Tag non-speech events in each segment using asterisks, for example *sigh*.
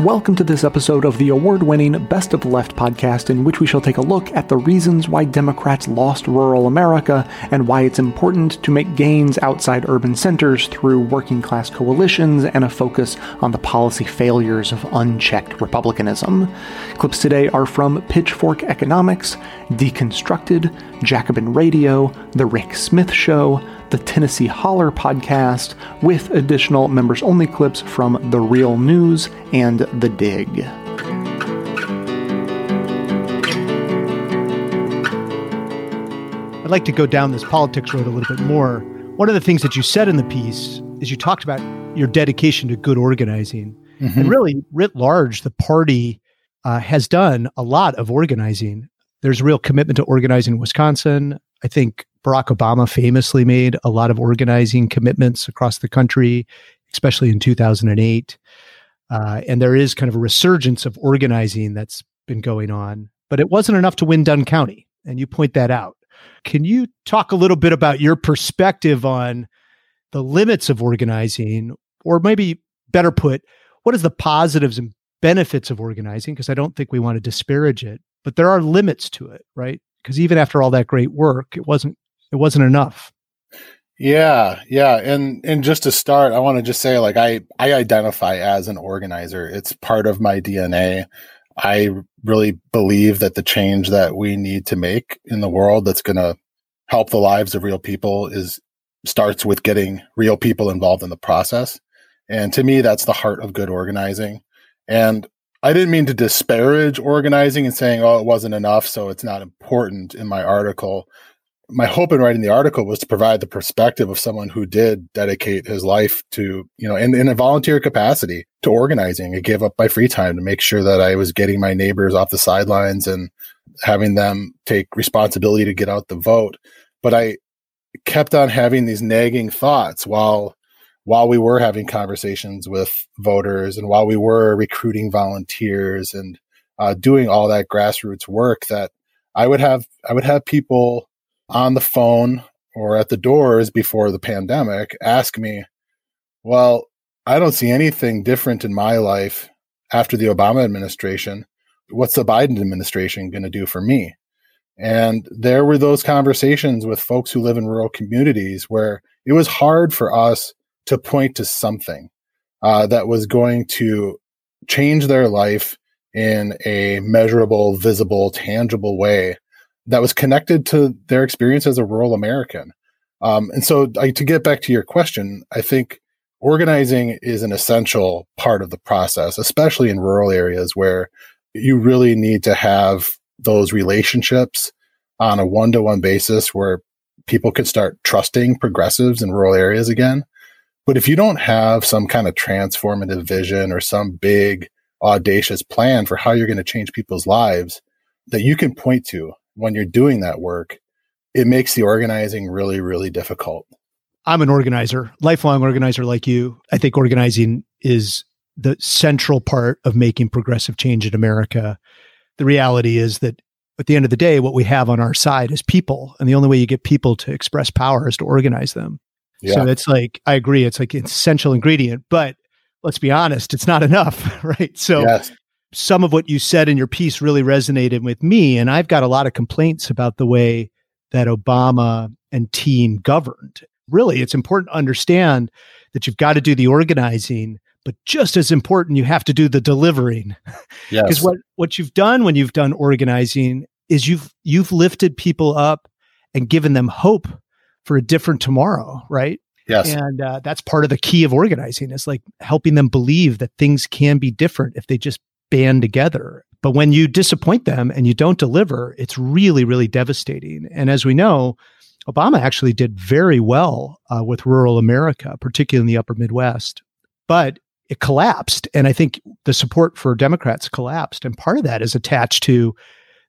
Welcome to this episode of the award winning Best of the Left podcast, in which we shall take a look at the reasons why Democrats lost rural America and why it's important to make gains outside urban centers through working class coalitions and a focus on the policy failures of unchecked republicanism. Clips today are from Pitchfork Economics, Deconstructed, Jacobin Radio, The Rick Smith Show, the Tennessee Holler podcast, with additional members only clips from The Real News and The Dig. I'd like to go down this politics road a little bit more. One of the things that you said in the piece is you talked about your dedication to good organizing. Mm-hmm. And really, writ large, the party uh, has done a lot of organizing. There's a real commitment to organizing in Wisconsin. I think Barack Obama famously made a lot of organizing commitments across the country, especially in 2008. Uh, and there is kind of a resurgence of organizing that's been going on, but it wasn't enough to win Dunn County. And you point that out. Can you talk a little bit about your perspective on the limits of organizing, or maybe better put, what is the positives and benefits of organizing? Because I don't think we want to disparage it, but there are limits to it, right? Because even after all that great work, it wasn't it wasn't enough. Yeah, yeah, and and just to start, I want to just say like I I identify as an organizer. It's part of my DNA. I really believe that the change that we need to make in the world that's going to help the lives of real people is starts with getting real people involved in the process. And to me that's the heart of good organizing. And I didn't mean to disparage organizing and saying, oh, it wasn't enough, so it's not important in my article my hope in writing the article was to provide the perspective of someone who did dedicate his life to, you know, in, in a volunteer capacity to organizing. I gave up my free time to make sure that I was getting my neighbors off the sidelines and having them take responsibility to get out the vote. But I kept on having these nagging thoughts while while we were having conversations with voters and while we were recruiting volunteers and uh, doing all that grassroots work that I would have I would have people on the phone or at the doors before the pandemic ask me, well, I don't see anything different in my life after the Obama administration. What's the Biden administration going to do for me? And there were those conversations with folks who live in rural communities where it was hard for us to point to something uh, that was going to change their life in a measurable, visible, tangible way that was connected to their experience as a rural American. Um, and so, I, to get back to your question, I think organizing is an essential part of the process, especially in rural areas where you really need to have those relationships on a one to one basis where people can start trusting progressives in rural areas again. But if you don't have some kind of transformative vision or some big audacious plan for how you're going to change people's lives that you can point to when you're doing that work, it makes the organizing really, really difficult. I'm an organizer, lifelong organizer like you. I think organizing is the central part of making progressive change in America. The reality is that at the end of the day, what we have on our side is people. And the only way you get people to express power is to organize them. Yeah. So it's like, I agree, it's like an essential ingredient, but let's be honest, it's not enough, *laughs* right? So yes some of what you said in your piece really resonated with me. And I've got a lot of complaints about the way that Obama and team governed. Really, it's important to understand that you've got to do the organizing, but just as important, you have to do the delivering. Because *laughs* yes. what, what you've done when you've done organizing is you've you've lifted people up and given them hope for a different tomorrow, right? Yes. And uh, that's part of the key of organizing is like helping them believe that things can be different if they just band together. But when you disappoint them and you don't deliver, it's really, really devastating. And as we know, Obama actually did very well uh, with rural America, particularly in the upper Midwest. But it collapsed. And I think the support for Democrats collapsed. And part of that is attached to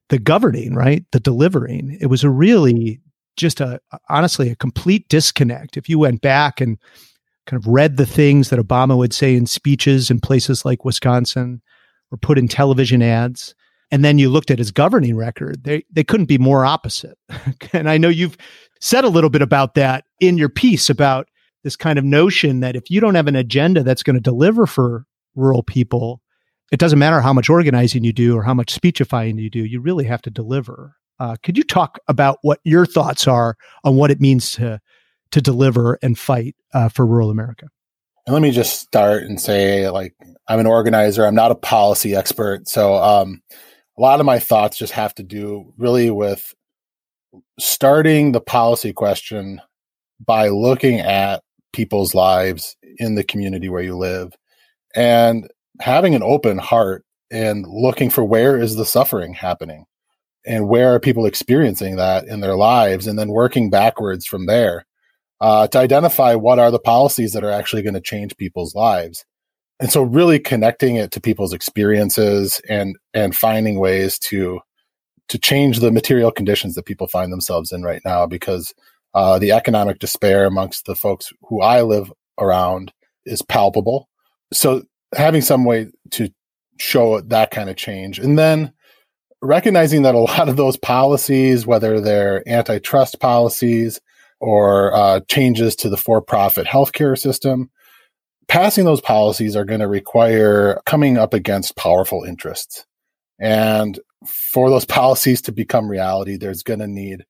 the governing, right? The delivering. It was a really just a honestly a complete disconnect. If you went back and kind of read the things that Obama would say in speeches in places like Wisconsin, or put in television ads. And then you looked at his governing record, they, they couldn't be more opposite. *laughs* and I know you've said a little bit about that in your piece about this kind of notion that if you don't have an agenda that's going to deliver for rural people, it doesn't matter how much organizing you do or how much speechifying you do, you really have to deliver. Uh, could you talk about what your thoughts are on what it means to to deliver and fight uh, for rural America? And let me just start and say, like, I'm an organizer. I'm not a policy expert, so um, a lot of my thoughts just have to do really with starting the policy question by looking at people's lives in the community where you live and having an open heart and looking for where is the suffering happening and where are people experiencing that in their lives and then working backwards from there uh, to identify what are the policies that are actually going to change people's lives and so really connecting it to people's experiences and and finding ways to to change the material conditions that people find themselves in right now because uh, the economic despair amongst the folks who I live around is palpable. So having some way to show that kind of change, and then recognizing that a lot of those policies, whether they're antitrust policies or uh, changes to the for-profit healthcare system, passing those policies are going to require coming up against powerful interests. And for those *laughs* policies to become reality, there's going to need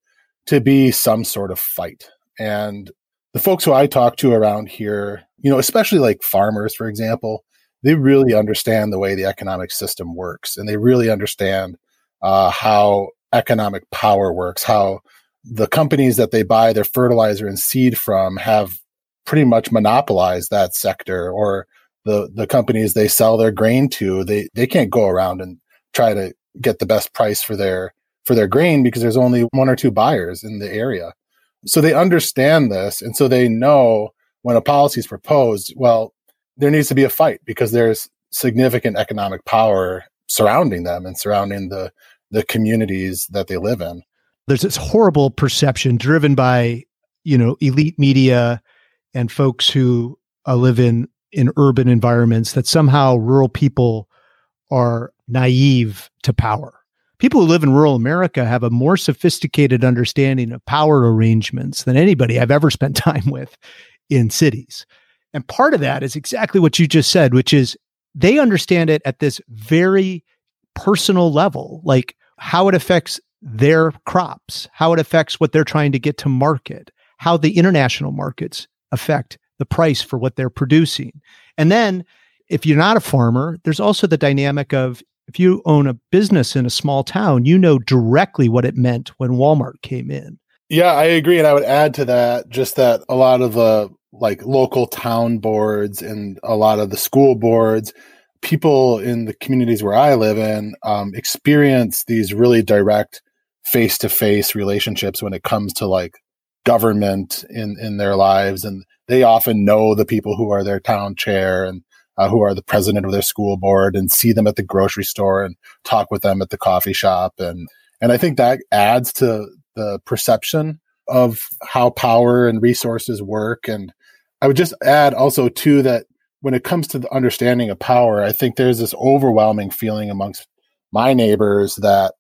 to be some sort of fight. And the folks who I talk to around here, you know, especially like farmers, for example, they really understand the way the economic system works and they really understand uh, how economic power works, how the companies that they buy their fertilizer and seed from have pretty much monopolized that sector or the the companies they sell their grain to they they can't go around and try to get the best price for their for their grain because there's only one or two buyers in the area. So they understand this. And so they know when a policy is proposed, well, there needs to be a fight because there's significant economic power surrounding them and surrounding the, the communities that they live in. There's this horrible perception driven by, you know, elite media and folks who uh, live in in urban environments that somehow rural people are naive to power people who live in rural America have a more sophisticated understanding of power arrangements than anybody I've ever spent *laughs* time with in cities. And part of that is exactly what you just said, which is they understand it at this very personal level, like how it affects their crops, how it affects what they're trying to get to market, how the international markets affect the price for what they're producing. And then if you're not a farmer, there's also the dynamic of if you own a business in a small town, you know directly what it meant when Walmart came in. Yeah, I agree. And I would add to that just that a lot of the like local town boards and a lot of the school boards, people in the communities where I live in um, experience these really direct face to face relationships when it comes to like government in, in their lives. And they often know the people who are their town chair and uh, who are the president of their school board and see them at the grocery store and talk with them at the coffee shop. And, and I think that adds to the perception of how power and resources work. And I would just add also too that when it comes to the understanding of power, I think there's this overwhelming feeling amongst my neighbors that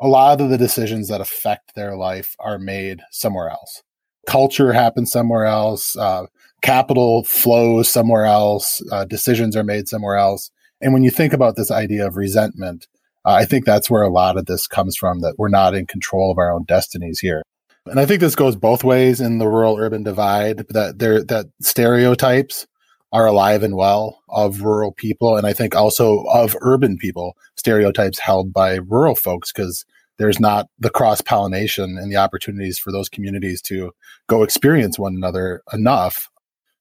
a lot of the decisions that affect their life are made somewhere else. Culture happens somewhere else. Uh, capital flows somewhere else, uh, decisions are made somewhere else. And when you think about this idea of resentment, uh, I think that's where a lot of this comes from that we're not in control of our own destinies here. And I think this goes both ways in the rural urban divide that there that stereotypes are alive and well of rural people and I think also of urban people, stereotypes held by rural folks because there's not the cross pollination and the opportunities for those communities to go experience one another enough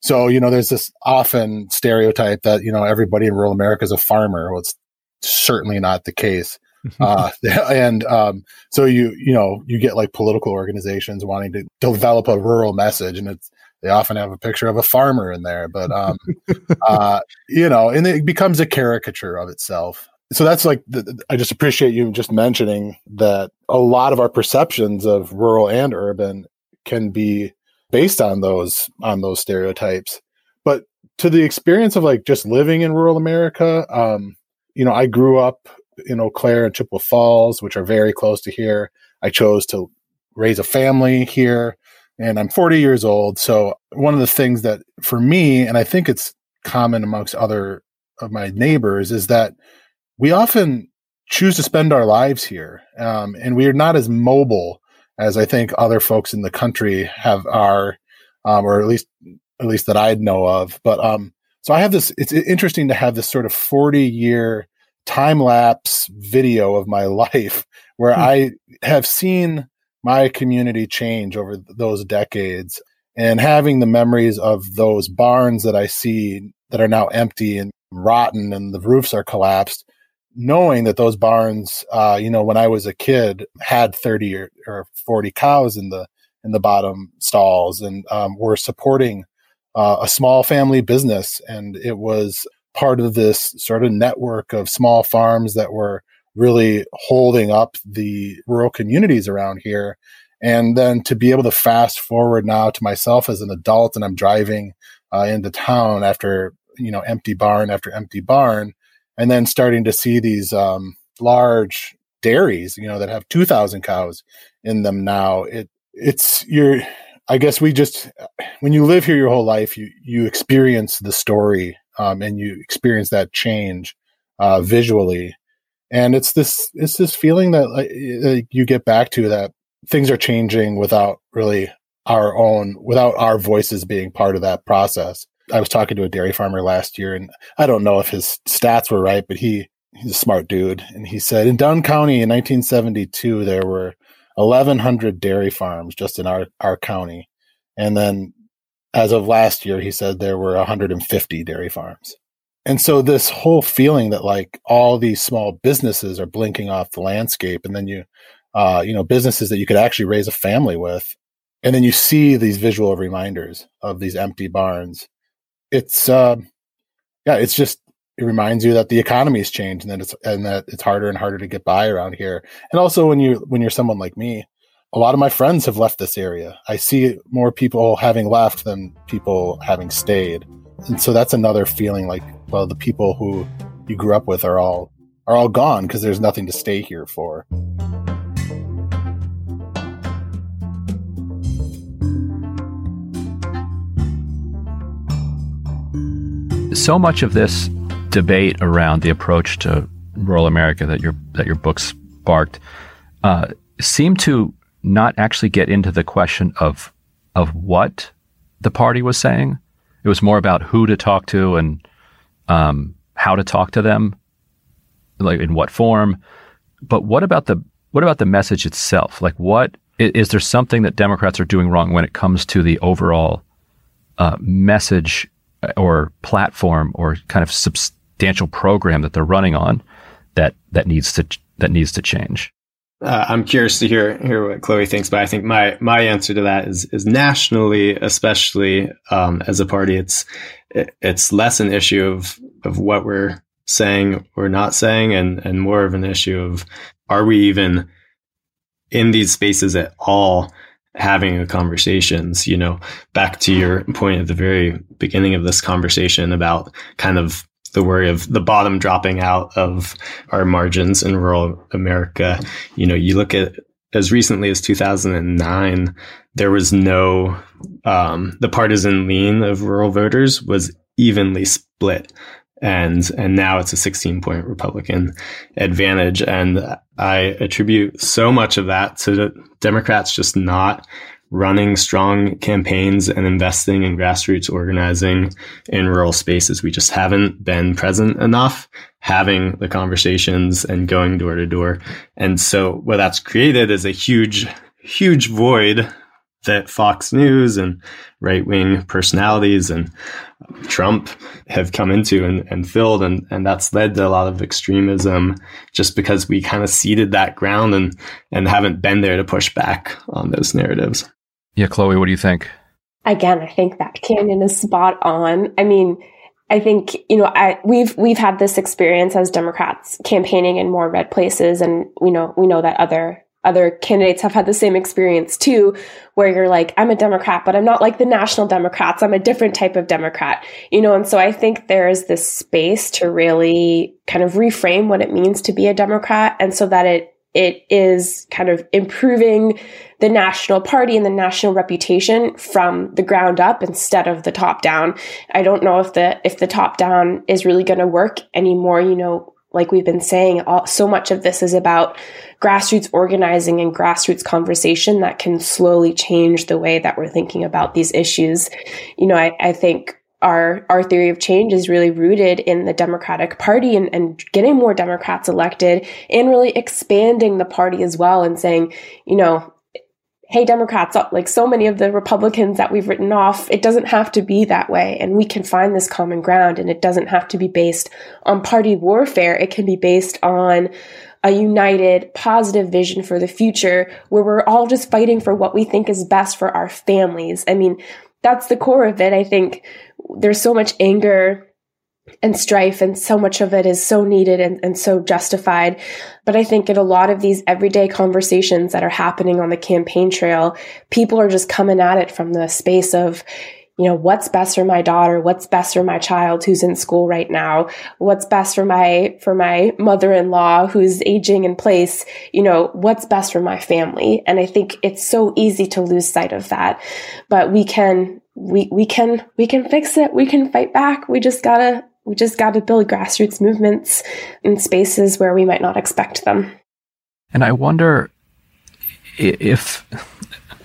so, you know, there's this often stereotype that, you know, everybody in rural America is a farmer. Well, it's certainly not the case. *laughs* uh, *laughs* and um, so you, you know, you get like political organizations wanting to develop a rural message and it's, they often have a picture of a farmer in there, but, um, *laughs* uh, you know, and it becomes a caricature of itself. So that's like, the, I just appreciate you just mentioning that a lot of our perceptions of rural and urban can be based on those on those stereotypes. But to the experience of like just living in rural America, um, you know, I grew up in Eau Claire and Chippewa Falls, which are very close to here. I chose to raise a family here and I'm 40 years old. So one of the things that for me, and I think it's common amongst other of my neighbors is that we often choose to spend our lives here, um, and we are not as mobile as I think other folks in the country have are, um, or at least at least that I know of. But um, so I have this. It's interesting to have this sort of forty year time lapse video of my *laughs* life where hmm. I have seen my community change over those decades and having the memories of those barns that I see that are now empty and rotten and the roofs are collapsed knowing that those barns, uh, you know, when I was a kid, had thirty or, or forty cows in the in the bottom stalls, and um, were supporting uh, a small family business, and it was part of this sort of network of small farms that were really holding up the rural communities around here. And then to be able to fast forward now to myself as an adult, and I'm driving uh, into town after you know empty barn after empty barn and then starting to see these um, large dairies, you know, that have 2000 cows in them now. It it's you're I guess we just when you live here your whole life, you you experience the story um, and you experience that change uh, visually, and it's this it's this feeling that uh, you get back to that things are changing without really our own without our voices being part of that process. I was talking to a dairy farmer last year, and I don't know if his stats were right, but he he's a smart dude, and he said in Dunn County in 1972 there were 1,100 dairy farms just in our our county, and then as of last year, he said there were 150 dairy farms. And so this whole feeling that like all these small businesses are blinking off the landscape, and then you, uh, you know, businesses that you could actually raise a family with, and then you see these visual reminders of these empty barns it's uh, yeah, it's just it reminds you that the economy has changed and that it's and that it's harder and harder to get by around here. And also when you when you're someone like me, a lot of my friends have left this area. I see more people having left than people having stayed. And so that's another feeling like well the people who you grew up with are all are all gone because there's nothing to stay here for. so much of this debate around the approach to rural America that your that your book sparked uh, seemed to not actually get into the question of of what the party was saying. It was more about who to talk to and um, how to talk to them, like in what form. But what about the what about the message itself? Like, what is, is there something that Democrats are doing wrong when it comes to the overall uh, message or platform or kind of substantial program that they're running on that that needs to that needs to change. Uh, I'm curious to hear hear what Chloe thinks, but I think my my answer to that is is nationally, especially um, as a party, it's it, it's less an issue of of what we're saying or not saying, and and more of an issue of are we even in these spaces at all having conversations, you know, back to your point at the very beginning of this conversation about kind of the worry of the bottom dropping out of our margins in rural America. You know, you look at as recently as 2009, there was no, um, the partisan lean of rural voters was evenly split and and now it's a 16 point Republican advantage. And I attribute so much of that to Democrats just not running strong campaigns and investing in grassroots organizing in rural spaces. We just haven't been present enough having the conversations and going door to door. And so what that's created is a huge, huge void that Fox News and right wing personalities and Trump have come into and, and filled. And, and that's led to a lot of extremism just because we kind of ceded that ground and, and haven't been there to push back on those narratives. Yeah, Chloe, what do you think? Again, I think that Canyon is spot on. I mean, I think you know I, we've we've had this experience as Democrats campaigning in more red places, and we know we know that other other candidates have had the same experience too, where you're like, I'm a Democrat, but I'm not like the national Democrats. I'm a different type of Democrat, you know? And so I think there is this space to really kind of reframe what it means to be a Democrat. And so that it, it is kind of improving the national party and the national reputation from the ground up instead of the top down. I don't know if the if the top down is really going to work anymore. You know, like we've been saying, all, so much of this is about grassroots organizing and grassroots conversation that can slowly change the way that we're thinking about these issues. You know, I, I think our our theory of change is really rooted in the Democratic Party and, and getting more Democrats elected and really expanding the party as well and saying, you know, hey, Democrats, uh, like so many of the Republicans that we've written off, it doesn't have to be that way. And we can find this common ground and it doesn't have to be based on party warfare. It can be based on a united, positive vision for the future where we're all just fighting for what we think is best for our families. I mean, that's the core of it. I think there's so much anger and strife and so much of it is so needed and, and so justified but i think in a lot of these everyday conversations that are happening on the campaign trail people are just coming at it from the space of you know what's best for my daughter what's best for my child who's in school right now what's best for my for my mother-in-law who's aging in place you know what's best for my family and i think it's so easy to lose sight of that but we can we we can we can fix it we can fight back we just gotta we just got to build grassroots movements in spaces where we might not expect them. And I wonder if,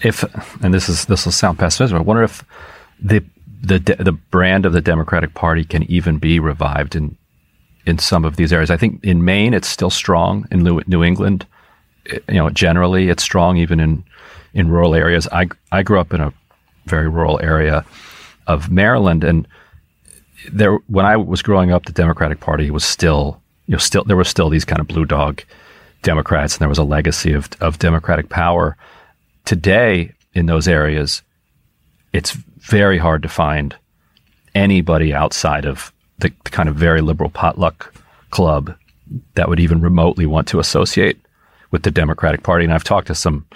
if, and this is this will sound pessimistic. I wonder if the the the brand of the Democratic Party can even be revived in in some of these areas. I think in Maine it's still strong. In New England, eh, you know, generally it's strong even in in rural areas. I I grew up in a very rural area of Maryland, and there when I was growing up, the Democratic Party was still you know still there were still these kind of blue dog Democrats, and there was a legacy of of Democratic power. Today, in those areas, it's very hard to find anybody outside of the kind of very liberal potluck club that would even remotely want to associate with the Democratic Party. And I've talked to some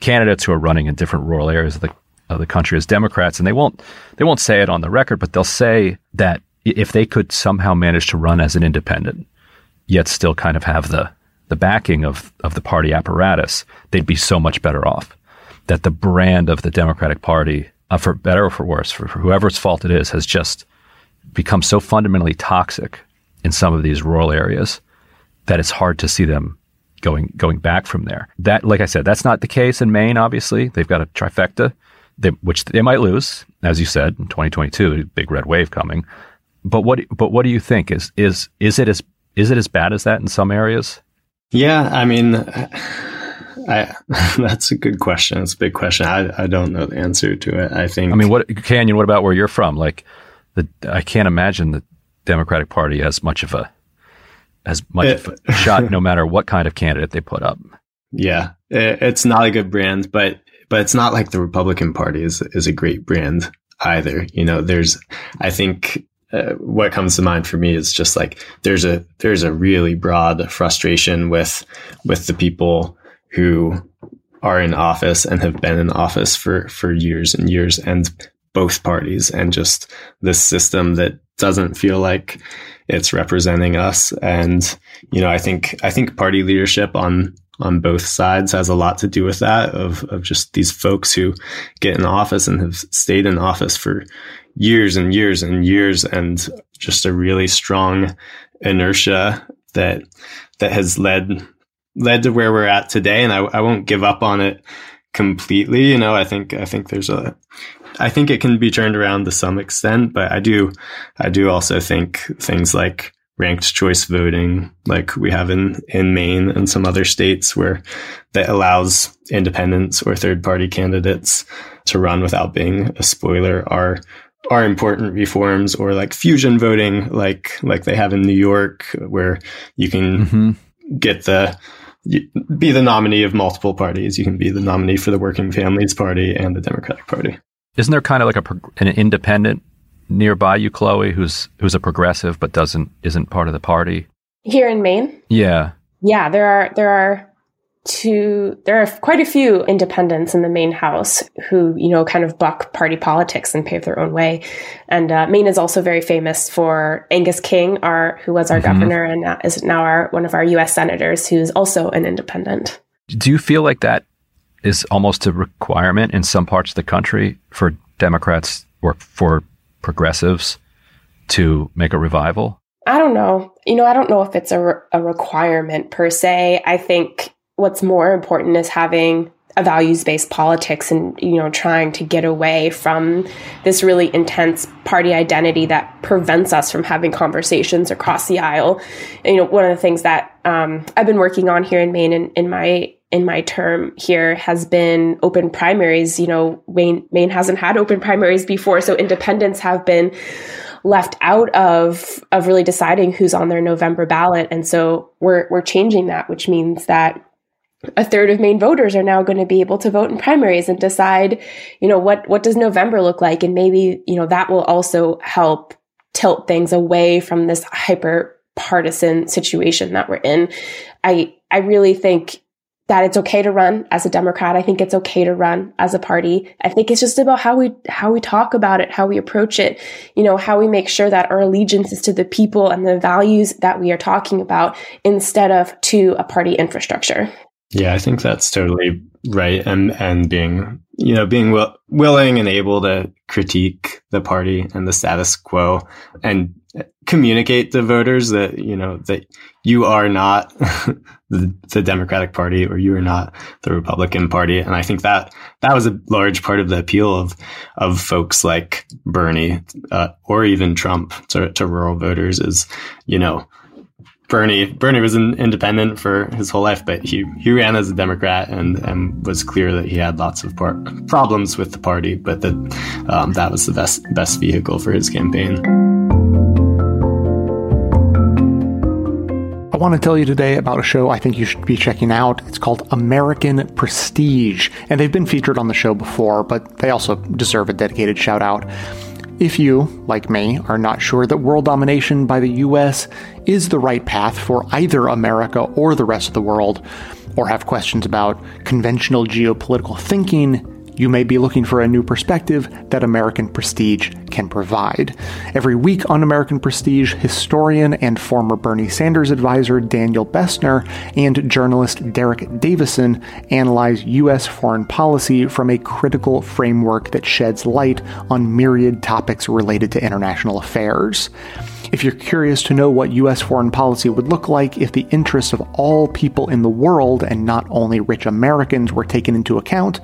candidates who are running in different rural areas of the of the country as Democrats, and they won't they won't say it on the record, but they'll say that if they could somehow manage to run as an independent, yet still kind of have the the backing of of the party apparatus, they'd be so much better off. That the brand of the Democratic Party, uh, for better or for worse, for, for whoever's fault it is, has just become so fundamentally toxic in some of these rural areas that it's hard to see them going going back from there. That, like I said, that's not the case in Maine. Obviously, they've got a trifecta they, which they might lose, as you said, in 2022, big red wave coming. But what but what do you think is is is it as is it as bad as that in some areas? Yeah, I mean, I *laughs* that's a good question. It's a big question. I I don't know the answer to it. I think. I mean, what Canyon? What about where you're from? Like, the I can't imagine the Democratic Party has much of a as much it, of a *laughs* shot, no matter what kind of candidate they put up. Yeah, it, it's not a good brand, but but it's not like the Republican Party is is a great brand either. You know, there's I think uh, what comes to mind for me is just like there's a there's a really broad frustration with with the people who are in office and have been in office for for years and years and both parties and just this system that doesn't feel like it's representing us. And you know i think i think party leadership on on both sides has a lot to do with that of, of just these folks who get in office and have stayed in office for years and years and years and just a really strong inertia that that has led led to where we're at today and I, I won't give up on it completely you know i think i think there's a i think it can be turned around to some extent but i do i do also think things like ranked choice voting like we have in, in Maine and some other states where that allows independents or third party candidates to run without being a spoiler are are important reforms or like fusion voting like like they have in New York where you can mm-hmm. get the be the nominee of multiple parties you can be the nominee for the working families party and the democratic party isn't there kind of like a an independent nearby you, Chloe, who's who's a progressive but doesn't isn't part of the party? Here in Maine? Yeah. Yeah, there are there are to there are quite a few independents in the Maine House who you know kind of buck party politics and pave their own way, and uh, Maine is also very famous for Angus King, our who was our mm-hmm. governor and is now our one of our U.S. senators, who's also an independent. Do you feel like that is almost a requirement in some parts of the country for Democrats or for progressives to make a revival? I don't know. You know, I don't know if it's a, re- a requirement per se. I think what's more important is having a values based politics and you know trying to get away from this really intense party identity that prevents us from having conversations across the aisle. And, you know, one of the things that um, I've been working on here in Maine in, in my in my term here has been open primaries. You know, Maine Maine hasn't had open primaries before, so independents have been left out of of really deciding who's on their November ballot, and so we're we're changing that, which means that a third of Maine voters are now going to be able to vote in primaries and decide, you know, what what does November look like, and maybe you know that will also help tilt things away from this hyper partisan situation that we're in. I I really think that it's okay to run as a Democrat. I think it's okay to run as a party. I think it's just about how we how we talk about it, how we approach it, you know, how we make sure that our allegiance is to the people and the values that we are talking about instead of to a party infrastructure. Yeah, I think that's totally right, and and being you know being will, willing and able to critique the party and the status quo, and communicate to voters that you know that you are not *laughs* the, the, Democratic Party or you are not the Republican Party, and I think that that was a large part of the appeal of of folks like Bernie uh, or even Trump to, to rural voters is you know Bernie Bernie was an independent for his whole life, but he he ran as a Democrat and and was clear that he had lots of par- problems with the party, but that um, that was the best best vehicle for his campaign. I want to tell you today about a show I think you should be checking out. It's called American Prestige, and they've been featured on the show before, but they also deserve a dedicated shout out. If you, like me, are not sure that world domination by the US is the right path for either America or the rest of the world, or have questions about conventional geopolitical thinking, you may be looking for a new perspective that American Prestige can provide. Every week on American Prestige, historian and former Bernie Sanders advisor Daniel Bessner and journalist Derek Davison analyze U.S. foreign policy from a critical framework that sheds light on myriad topics related to international affairs. If you're curious to know what U.S. foreign policy would look like if the interests of all people in the world and not only rich Americans were taken into account,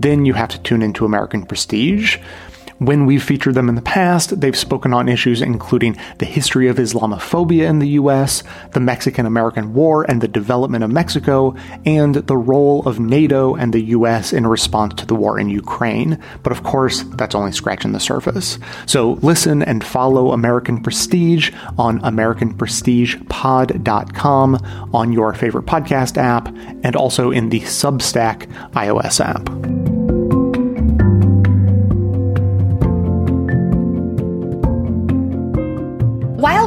then you have to tune into American Prestige. When we've featured them in the past, they've spoken on issues including the history of Islamophobia in the US, the Mexican American War and the development of Mexico, and the role of NATO and the US in response to the war in Ukraine. But of course, that's only scratching the surface. So listen and follow American Prestige on AmericanPrestigePod.com on your favorite podcast app and also in the Substack iOS app.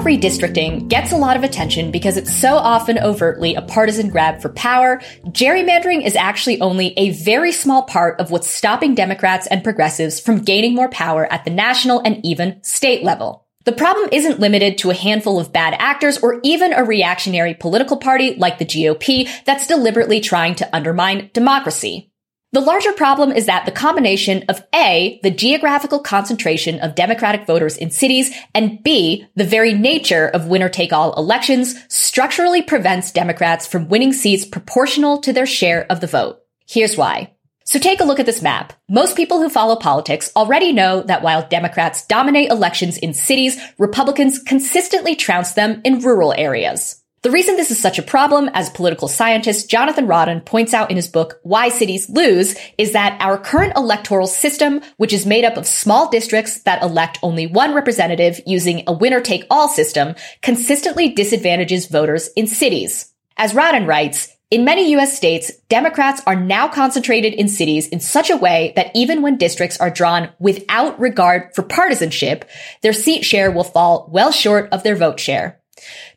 Redistricting gets a lot of attention because it's so often overtly a partisan grab for power, gerrymandering is actually only a very small part of what's stopping Democrats and progressives from gaining more power at the national and even state level. The problem isn't limited to a handful of bad actors or even a reactionary political party like the GOP that's deliberately trying to undermine democracy. The larger problem is that the combination of A, the geographical concentration of Democratic voters in cities, and B, the very nature of winner take all elections structurally prevents Democrats from winning seats proportional to their share of the vote. Here's why. So take a look at this map. Most people who follow politics already know that while Democrats dominate elections in cities, Republicans consistently trounce them in rural areas. The reason this is such a problem, as political scientist Jonathan Rodden points out in his book, Why Cities Lose, is that our current electoral system, which is made up of small districts that elect only one representative using a winner take all system, consistently disadvantages voters in cities. As Rodden writes, in many US states, Democrats are now concentrated in cities in such a way that even when districts are drawn without regard for partisanship, their seat share will fall well short of their vote share.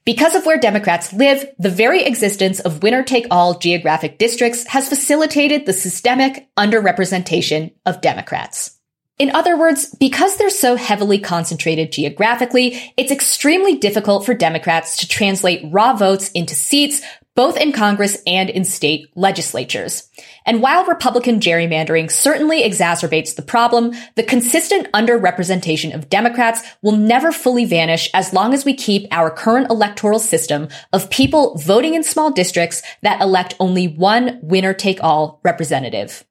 Because of where Democrats live, the very existence of winner take all geographic districts has facilitated the systemic underrepresentation of Democrats. In other words, because they're so heavily concentrated geographically, it's extremely difficult for Democrats to translate raw votes into seats, both in Congress and in state legislatures. And while Republican gerrymandering certainly exacerbates the problem, the consistent underrepresentation of Democrats will never fully vanish as long as we keep our current electoral system of people voting in small districts that elect only one winner take all representative.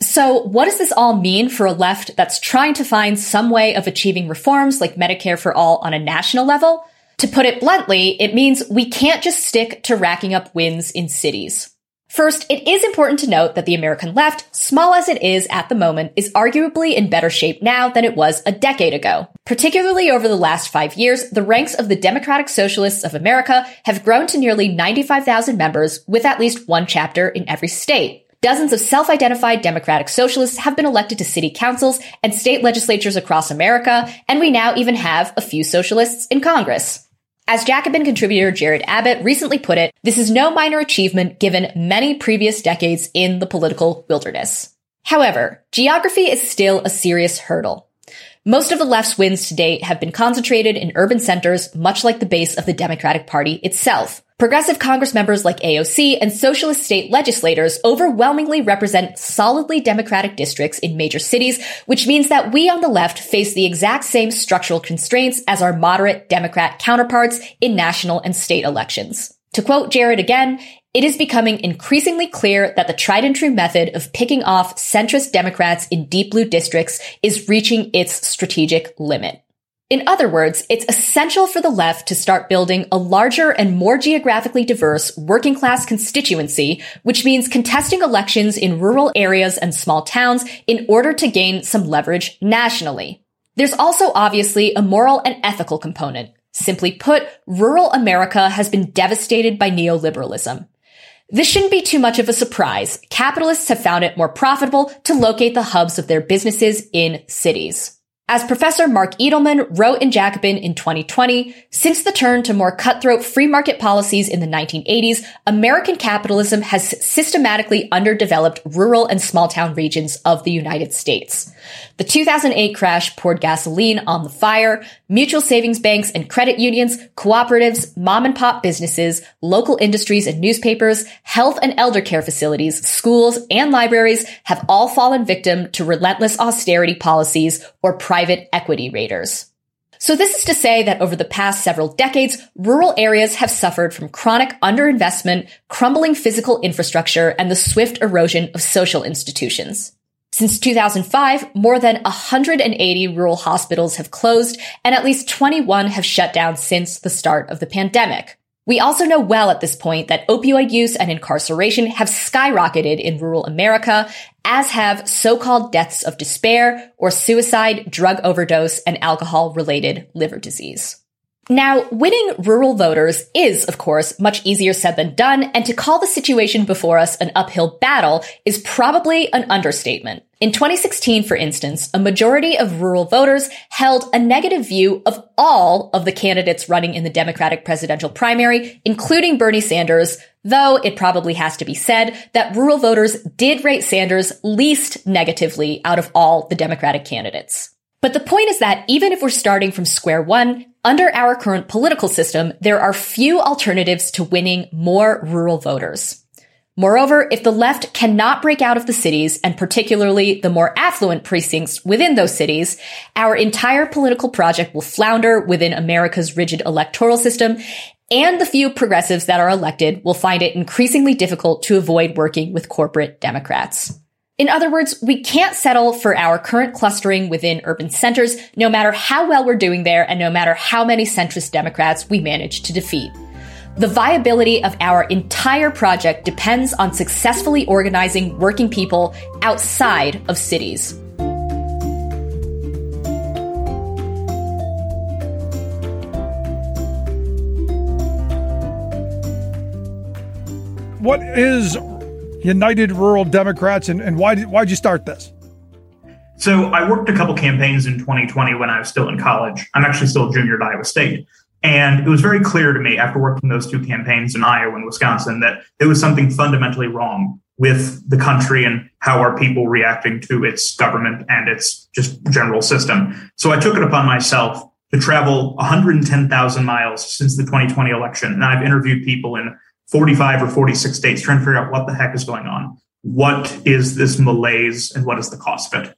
So what does this all mean for a left that's trying to find some way of achieving reforms like Medicare for all on a national level? To put it bluntly, it means we can't just stick to racking up wins in cities. First, it is important to note that the American left, small as it is at the moment, is arguably in better shape now than it was a decade ago. Particularly over the last five years, the ranks of the Democratic Socialists of America have grown to nearly 95,000 members with at least one chapter in every state. Dozens of self-identified Democratic Socialists have been elected to city councils and state legislatures across America, and we now even have a few socialists in Congress. As Jacobin contributor Jared Abbott recently put it, this is no minor achievement given many previous decades in the political wilderness. However, geography is still a serious hurdle. Most of the left's wins to date have been concentrated in urban centers, much like the base of the Democratic Party itself. Progressive Congress members like AOC and socialist state legislators overwhelmingly represent solidly Democratic districts in major cities, which means that we on the left face the exact same structural constraints as our moderate Democrat counterparts in national and state elections. To quote Jared again, it is becoming increasingly clear that the tried and true method of picking off centrist Democrats in deep blue districts is reaching its strategic limit. In other words, it's essential for the left to start building a larger and more geographically diverse working class constituency, which means contesting elections in rural areas and small towns in order to gain some leverage nationally. There's also obviously a moral and ethical component. Simply put, rural America has been devastated by neoliberalism. This shouldn't be too much of a surprise. Capitalists have found it more profitable to locate the hubs of their businesses in cities. As Professor Mark Edelman wrote in Jacobin in 2020, since the turn to more cutthroat free market policies in the 1980s, American capitalism has systematically underdeveloped rural and small town regions of the United States. The 2008 crash poured gasoline on the fire. Mutual savings banks and credit unions, cooperatives, mom and pop businesses, local industries and newspapers, health and elder care facilities, schools, and libraries have all fallen victim to relentless austerity policies or private equity raiders. So this is to say that over the past several decades, rural areas have suffered from chronic underinvestment, crumbling physical infrastructure, and the swift erosion of social institutions. Since 2005, more than 180 rural hospitals have closed and at least 21 have shut down since the start of the pandemic. We also know well at this point that opioid use and incarceration have skyrocketed in rural America, as have so-called deaths of despair or suicide, drug overdose, and alcohol related liver disease. Now, winning rural voters is, of course, much easier said than done, and to call the situation before us an uphill battle is probably an understatement. In 2016, for instance, a majority of rural voters held a negative view of all of the candidates running in the Democratic presidential primary, including Bernie Sanders, though it probably has to be said that rural voters did rate Sanders least negatively out of all the Democratic candidates. But the point is that even if we're starting from square one, under our current political system, there are few alternatives to winning more rural voters. Moreover, if the left cannot break out of the cities, and particularly the more affluent precincts within those cities, our entire political project will flounder within America's rigid electoral system, and the few progressives that are elected will find it increasingly difficult to avoid working with corporate Democrats. In other words, we can't settle for our current clustering within urban centers, no matter how well we're doing there and no matter how many centrist Democrats we manage to defeat. The viability of our entire project depends on successfully organizing working people outside of cities. What is United Rural Democrats, and, and why did why'd you start this? So I worked a couple campaigns in 2020 when I was still in college. I'm actually still a junior at Iowa State. And it was very clear to me after working those two campaigns in Iowa and Wisconsin that there was something fundamentally wrong with the country and how are people reacting to its government and its just general system. So I took it upon myself to travel 110,000 miles since the 2020 election. And I've interviewed people in 45 or 46 states trying to figure out what the heck is going on. What is this malaise and what is the cost of it?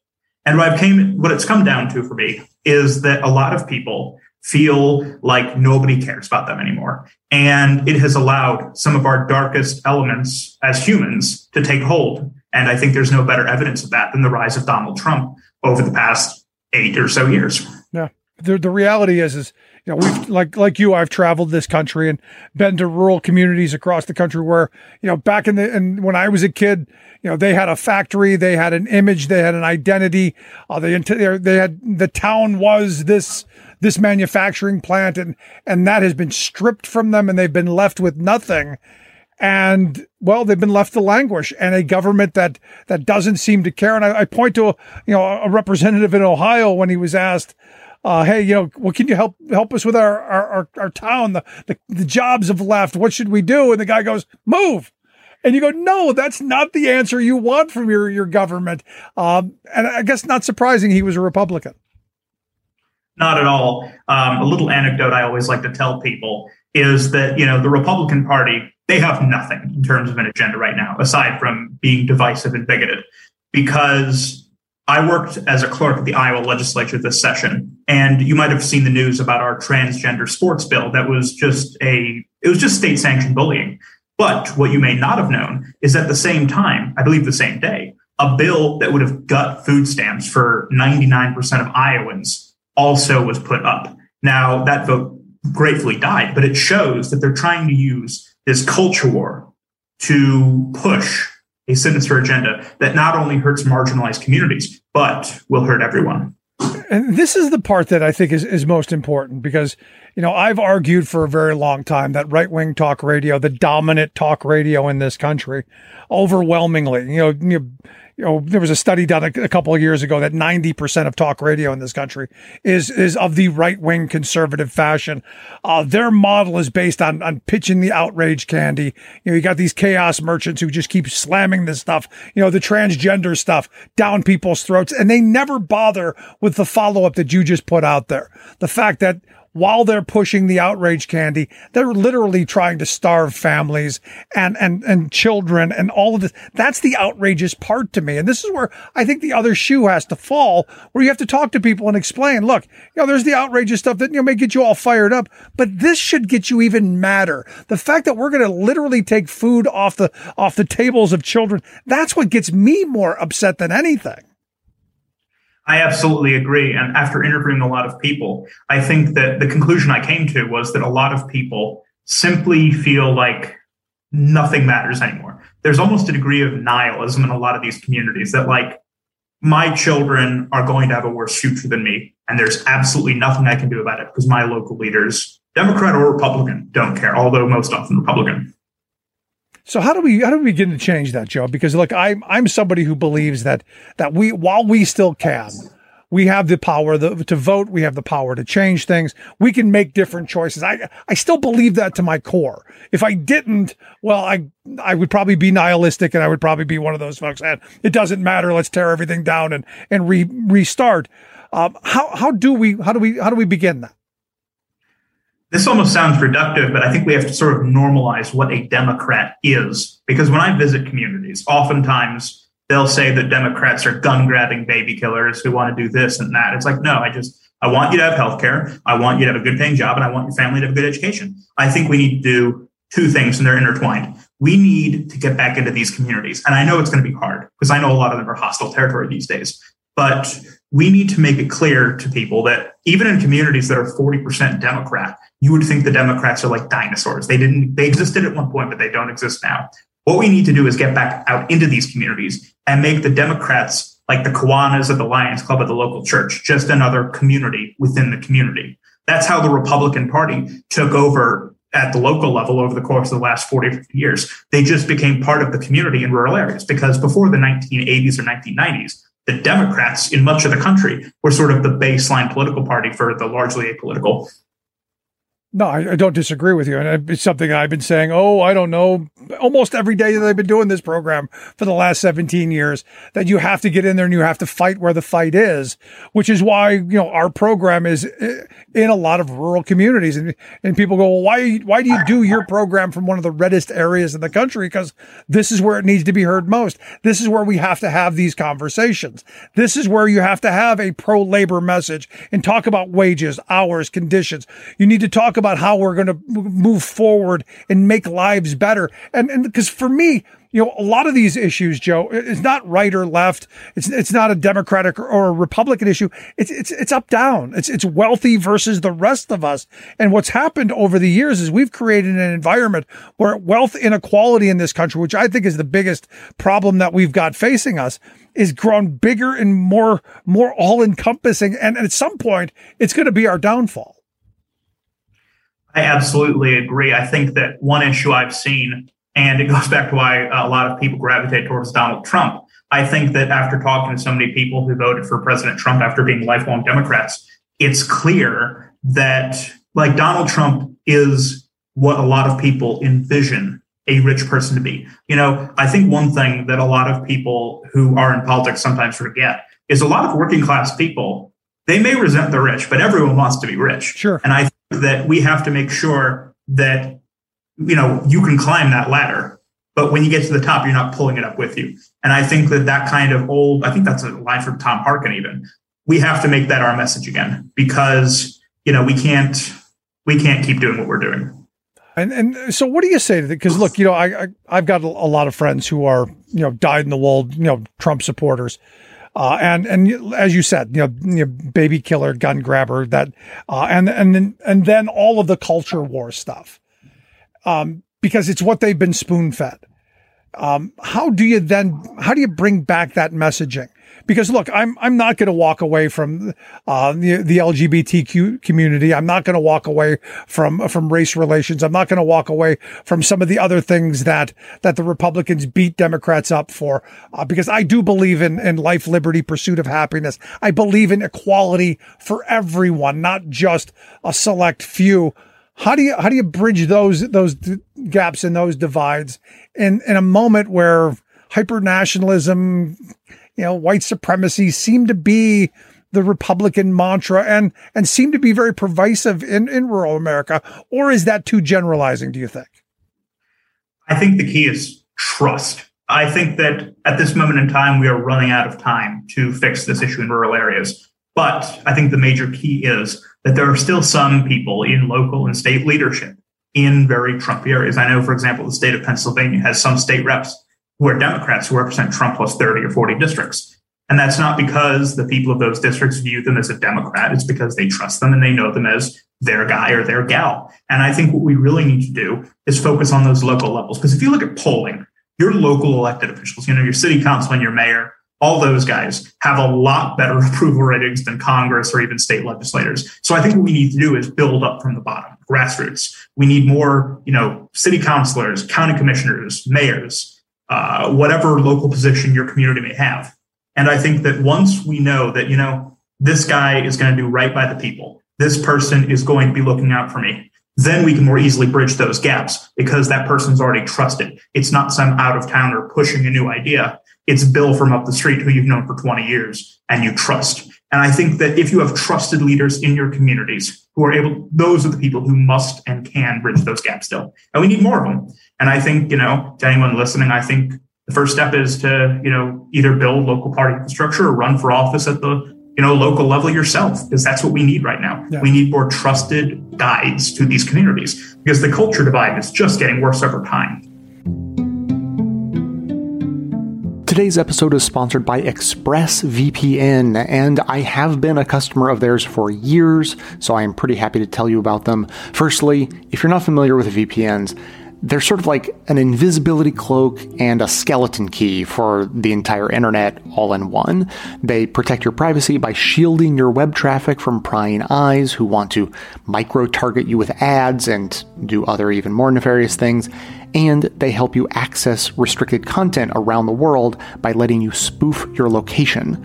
And what I've came, what it's come down to for me is that a lot of people feel like nobody cares about them anymore. And it has allowed some of our darkest elements as humans to take hold. And I think there's no better evidence of that than the rise of Donald Trump over the past eight or so years. Yeah. The, the reality is, is, you know, we've like, like you, I've traveled this country and been to rural communities across the country where, you know, back in the, and when I was a kid, you know, they had a factory, they had an image, they had an identity, uh, they, they had, the town was this, this manufacturing plant and and that has been stripped from them and they've been left with nothing and well they've been left to languish and a government that that doesn't seem to care and i, I point to a, you know a representative in ohio when he was asked uh, hey, you know, what can you help help us with our our, our, our town? The, the the jobs have left. What should we do? And the guy goes, move. And you go, no, that's not the answer you want from your your government. Um, and I guess not surprising, he was a Republican. Not at all. Um, a little anecdote I always like to tell people is that you know the Republican Party they have nothing in terms of an agenda right now aside from being divisive and bigoted. Because I worked as a clerk at the Iowa legislature this session, and you might have seen the news about our transgender sports bill that was just a it was just state sanctioned bullying. But what you may not have known is at the same time, I believe the same day, a bill that would have gut food stamps for 99% of Iowans also was put up. Now, that vote gratefully died, but it shows that they're trying to use this culture war to push a sinister agenda that not only hurts marginalized communities, but will hurt everyone. And this is the part that I think is, is most important because, you know, I've argued for a very long time that right wing talk radio, the dominant talk radio in this country, overwhelmingly, you know, you know you know, there was a study done a, a couple of years ago that 90% of talk radio in this country is, is of the right wing conservative fashion. Uh, their model is based on, on pitching the outrage candy. You know, you got these chaos merchants who just keep slamming this stuff, you know, the transgender stuff down people's throats and they never bother with the follow up that you just put out there. The fact that while they're pushing the outrage candy, they're literally trying to starve families and, and, and children and all of this. That's the outrageous part to me. And this is where I think the other shoe has to fall, where you have to talk to people and explain, look, you know, there's the outrageous stuff that, you know, may get you all fired up, but this should get you even madder. The fact that we're going to literally take food off the, off the tables of children, that's what gets me more upset than anything. I absolutely agree. And after interviewing a lot of people, I think that the conclusion I came to was that a lot of people simply feel like nothing matters anymore. There's almost a degree of nihilism in a lot of these communities that, like, my children are going to have a worse future than me, and there's absolutely nothing I can do about it because my local leaders, Democrat or Republican, don't care, although most often Republican. So how do we how do we begin to change that, Joe? Because look, I'm I'm somebody who believes that that we while we still can, we have the power the, to vote. We have the power to change things. We can make different choices. I I still believe that to my core. If I didn't, well, I I would probably be nihilistic, and I would probably be one of those folks. And it doesn't matter. Let's tear everything down and and re, restart. Um, how how do we how do we how do we begin that? This almost sounds reductive, but I think we have to sort of normalize what a Democrat is. Because when I visit communities, oftentimes they'll say that Democrats are gun grabbing baby killers who want to do this and that. It's like, no, I just, I want you to have health care. I want you to have a good paying job and I want your family to have a good education. I think we need to do two things and they're intertwined. We need to get back into these communities. And I know it's going to be hard because I know a lot of them are hostile territory these days, but we need to make it clear to people that even in communities that are 40% Democrat, you would think the Democrats are like dinosaurs. They didn't, they existed at one point, but they don't exist now. What we need to do is get back out into these communities and make the Democrats like the Kiwanis at the Lions Club at the local church, just another community within the community. That's how the Republican Party took over at the local level over the course of the last 40 50 years. They just became part of the community in rural areas because before the 1980s or 1990s, the Democrats in much of the country were sort of the baseline political party for the largely apolitical No, I, I, don't disagree with you. And it's something I've been saying, oh, I don't know, almost every day that I've been doing this program for the last 17 years, that you have to get in there and you have to fight where the fight is, which is why, you know, our program is eh, in a lot of rural communities. And, and people go, well, why, why do you do your program from one of the reddest areas in the country? Because this is where it needs to be heard most. This is where we have to have these conversations. This is where you have to have a pro labor message and talk about wages, hours, conditions. You need to talk about how we're going to move forward and make lives better. And, and because for me, you know, a lot of these issues, Joe, it's not right or left. It's it's not a Democratic or a Republican issue. It's it's it's up down. It's it's wealthy versus the rest of us. And what's happened over the years is we've created an environment where wealth inequality in this country, which I think is the biggest problem that we've got facing us, is grown bigger and more more all encompassing. And at some point, it's going to be our downfall. I absolutely agree. I think that one issue I've seen, and it goes back to why a lot of people gravitate towards Donald Trump. I think that after talking to so many people who voted for President Trump after being lifelong Democrats, it's clear that like Donald Trump is what a lot of people envision a rich person to be. You know, I think one thing that a lot of people who are in politics sometimes forget is a lot of working class people, they may resent the rich, but everyone wants to be rich. Sure. And I that we have to make sure that you know you can climb that ladder. But when you get to the top you're not pulling it up with you. And i think that that kind of old i think that's a line from tom harkin even. We have to make that our message again because you know we can't we can't keep doing what we're doing. And and so what do you say to that? Because look, you know, I, I have got a lot of friends who are you know dyed in the wool, you know, Trump supporters, uh, and and as you said, you know, you know baby killer, gun grabber, that, uh, and and then and then all of the culture war stuff, um, because it's what they've been spoon fed. Um, how do you then? How do you bring back that messaging? Because look, I'm I'm not going to walk away from uh, the the LGBTQ community. I'm not going to walk away from from race relations. I'm not going to walk away from some of the other things that that the Republicans beat Democrats up for, uh, because I do believe in in life, liberty, pursuit of happiness. I believe in equality for everyone, not just a select few. How do you how do you bridge those those gaps and those divides in in a moment where hyper nationalism you know, white supremacy seem to be the Republican mantra and and seem to be very pervasive in, in rural America? Or is that too generalizing, do you think? I think the key is trust. I think that at this moment in time, we are running out of time to fix this issue in rural areas. But I think the major key is that there are still some people in local and state leadership in very Trump areas. I know, for example, the state of Pennsylvania has some state reps who are Democrats who represent Trump plus 30 or 40 districts. And that's not because the people of those districts view them as a Democrat. It's because they trust them and they know them as their guy or their gal. And I think what we really need to do is focus on those local levels. Because if you look at polling, your local elected officials, you know, your city council and your mayor, all those guys have a lot better *laughs* approval ratings than Congress or even state legislators. So I think what we need to do is build up from the bottom, grassroots. We need more, you know, city councilors, county commissioners, mayors, uh, whatever local position your community may have. And I think that once we know that, you know, this guy is going to do right by the people, this person is going to be looking out for me, then we can more easily bridge those gaps because that person's already trusted. It's not some out of towner pushing a new idea. It's Bill from up the street who you've known for 20 years and you trust. And I think that if you have trusted leaders in your communities who are able, those are the people who must and can bridge those gaps still. And we need more of them. And I think, you know, to anyone listening, I think the first step is to, you know, either build local party infrastructure or run for office at the, you know, local level yourself, because that's what we need right now. Yeah. We need more trusted guides to these communities because the culture divide is just getting worse over time. Today's episode is sponsored by ExpressVPN, and I have been a customer of theirs for years, so I am pretty happy to tell you about them. Firstly, if you're not familiar with VPNs, They're sort of like an invisibility cloak and a skeleton key for the entire internet all in one. They protect your privacy by shielding your web traffic from prying eyes who want to micro target you with ads and do other even more nefarious things. And they help you access restricted content around the world by letting you spoof your location.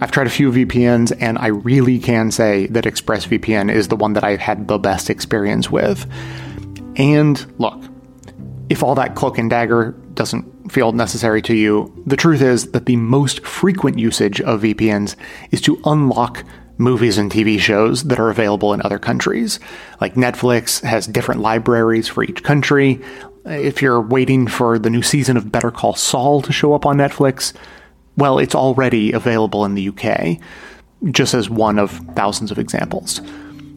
I've tried a few VPNs and I really can say that ExpressVPN is the one that I've had the best experience with. And look, if all that cloak and dagger doesn't feel necessary to you, the truth is that the most frequent usage of VPNs is to unlock movies and TV shows that are available in other countries. Like Netflix has different libraries for each country. If you're waiting for the new season of Better Call Saul to show up on Netflix, well, it's already available in the UK, just as one of thousands of examples.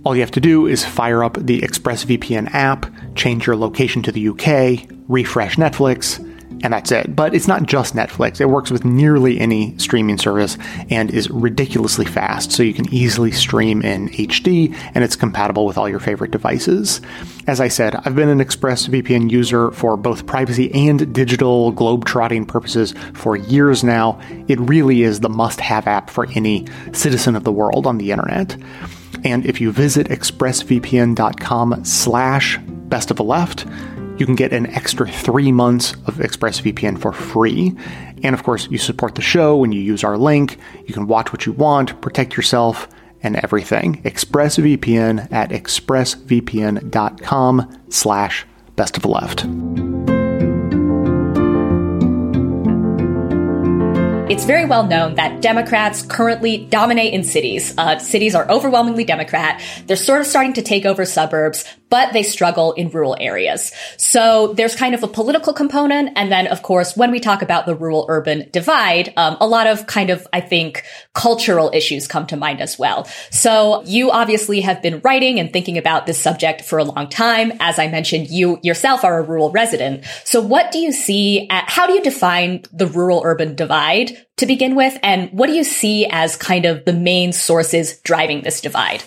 All you have to do is fire up the ExpressVPN app, change your location to the UK, refresh Netflix, and that's it. But it's not just Netflix. It works with nearly any streaming service and is ridiculously fast, so you can easily stream in HD and it's compatible with all your favorite devices. As I said, I've been an ExpressVPN user for both privacy and digital globe-trotting purposes for years now. It really is the must-have app for any citizen of the world on the internet. And if you visit expressvpn.com slash best of the left, you can get an extra three months of ExpressVPN for free. And of course, you support the show when you use our link. You can watch what you want, protect yourself, and everything. ExpressVPN at expressvpn.com slash best of the left. It's very well known that Democrats currently dominate in cities. Uh, cities are overwhelmingly Democrat. They're sort of starting to take over suburbs, but they struggle in rural areas. So there's kind of a political component. And then, of course, when we talk about the rural urban divide, um, a lot of kind of, I think, cultural issues come to mind as well. So you obviously have been writing and thinking about this subject for a long time. As I mentioned, you yourself are a rural resident. So what do you see at, how do you define the rural urban divide to begin with? And what do you see as kind of the main sources driving this divide?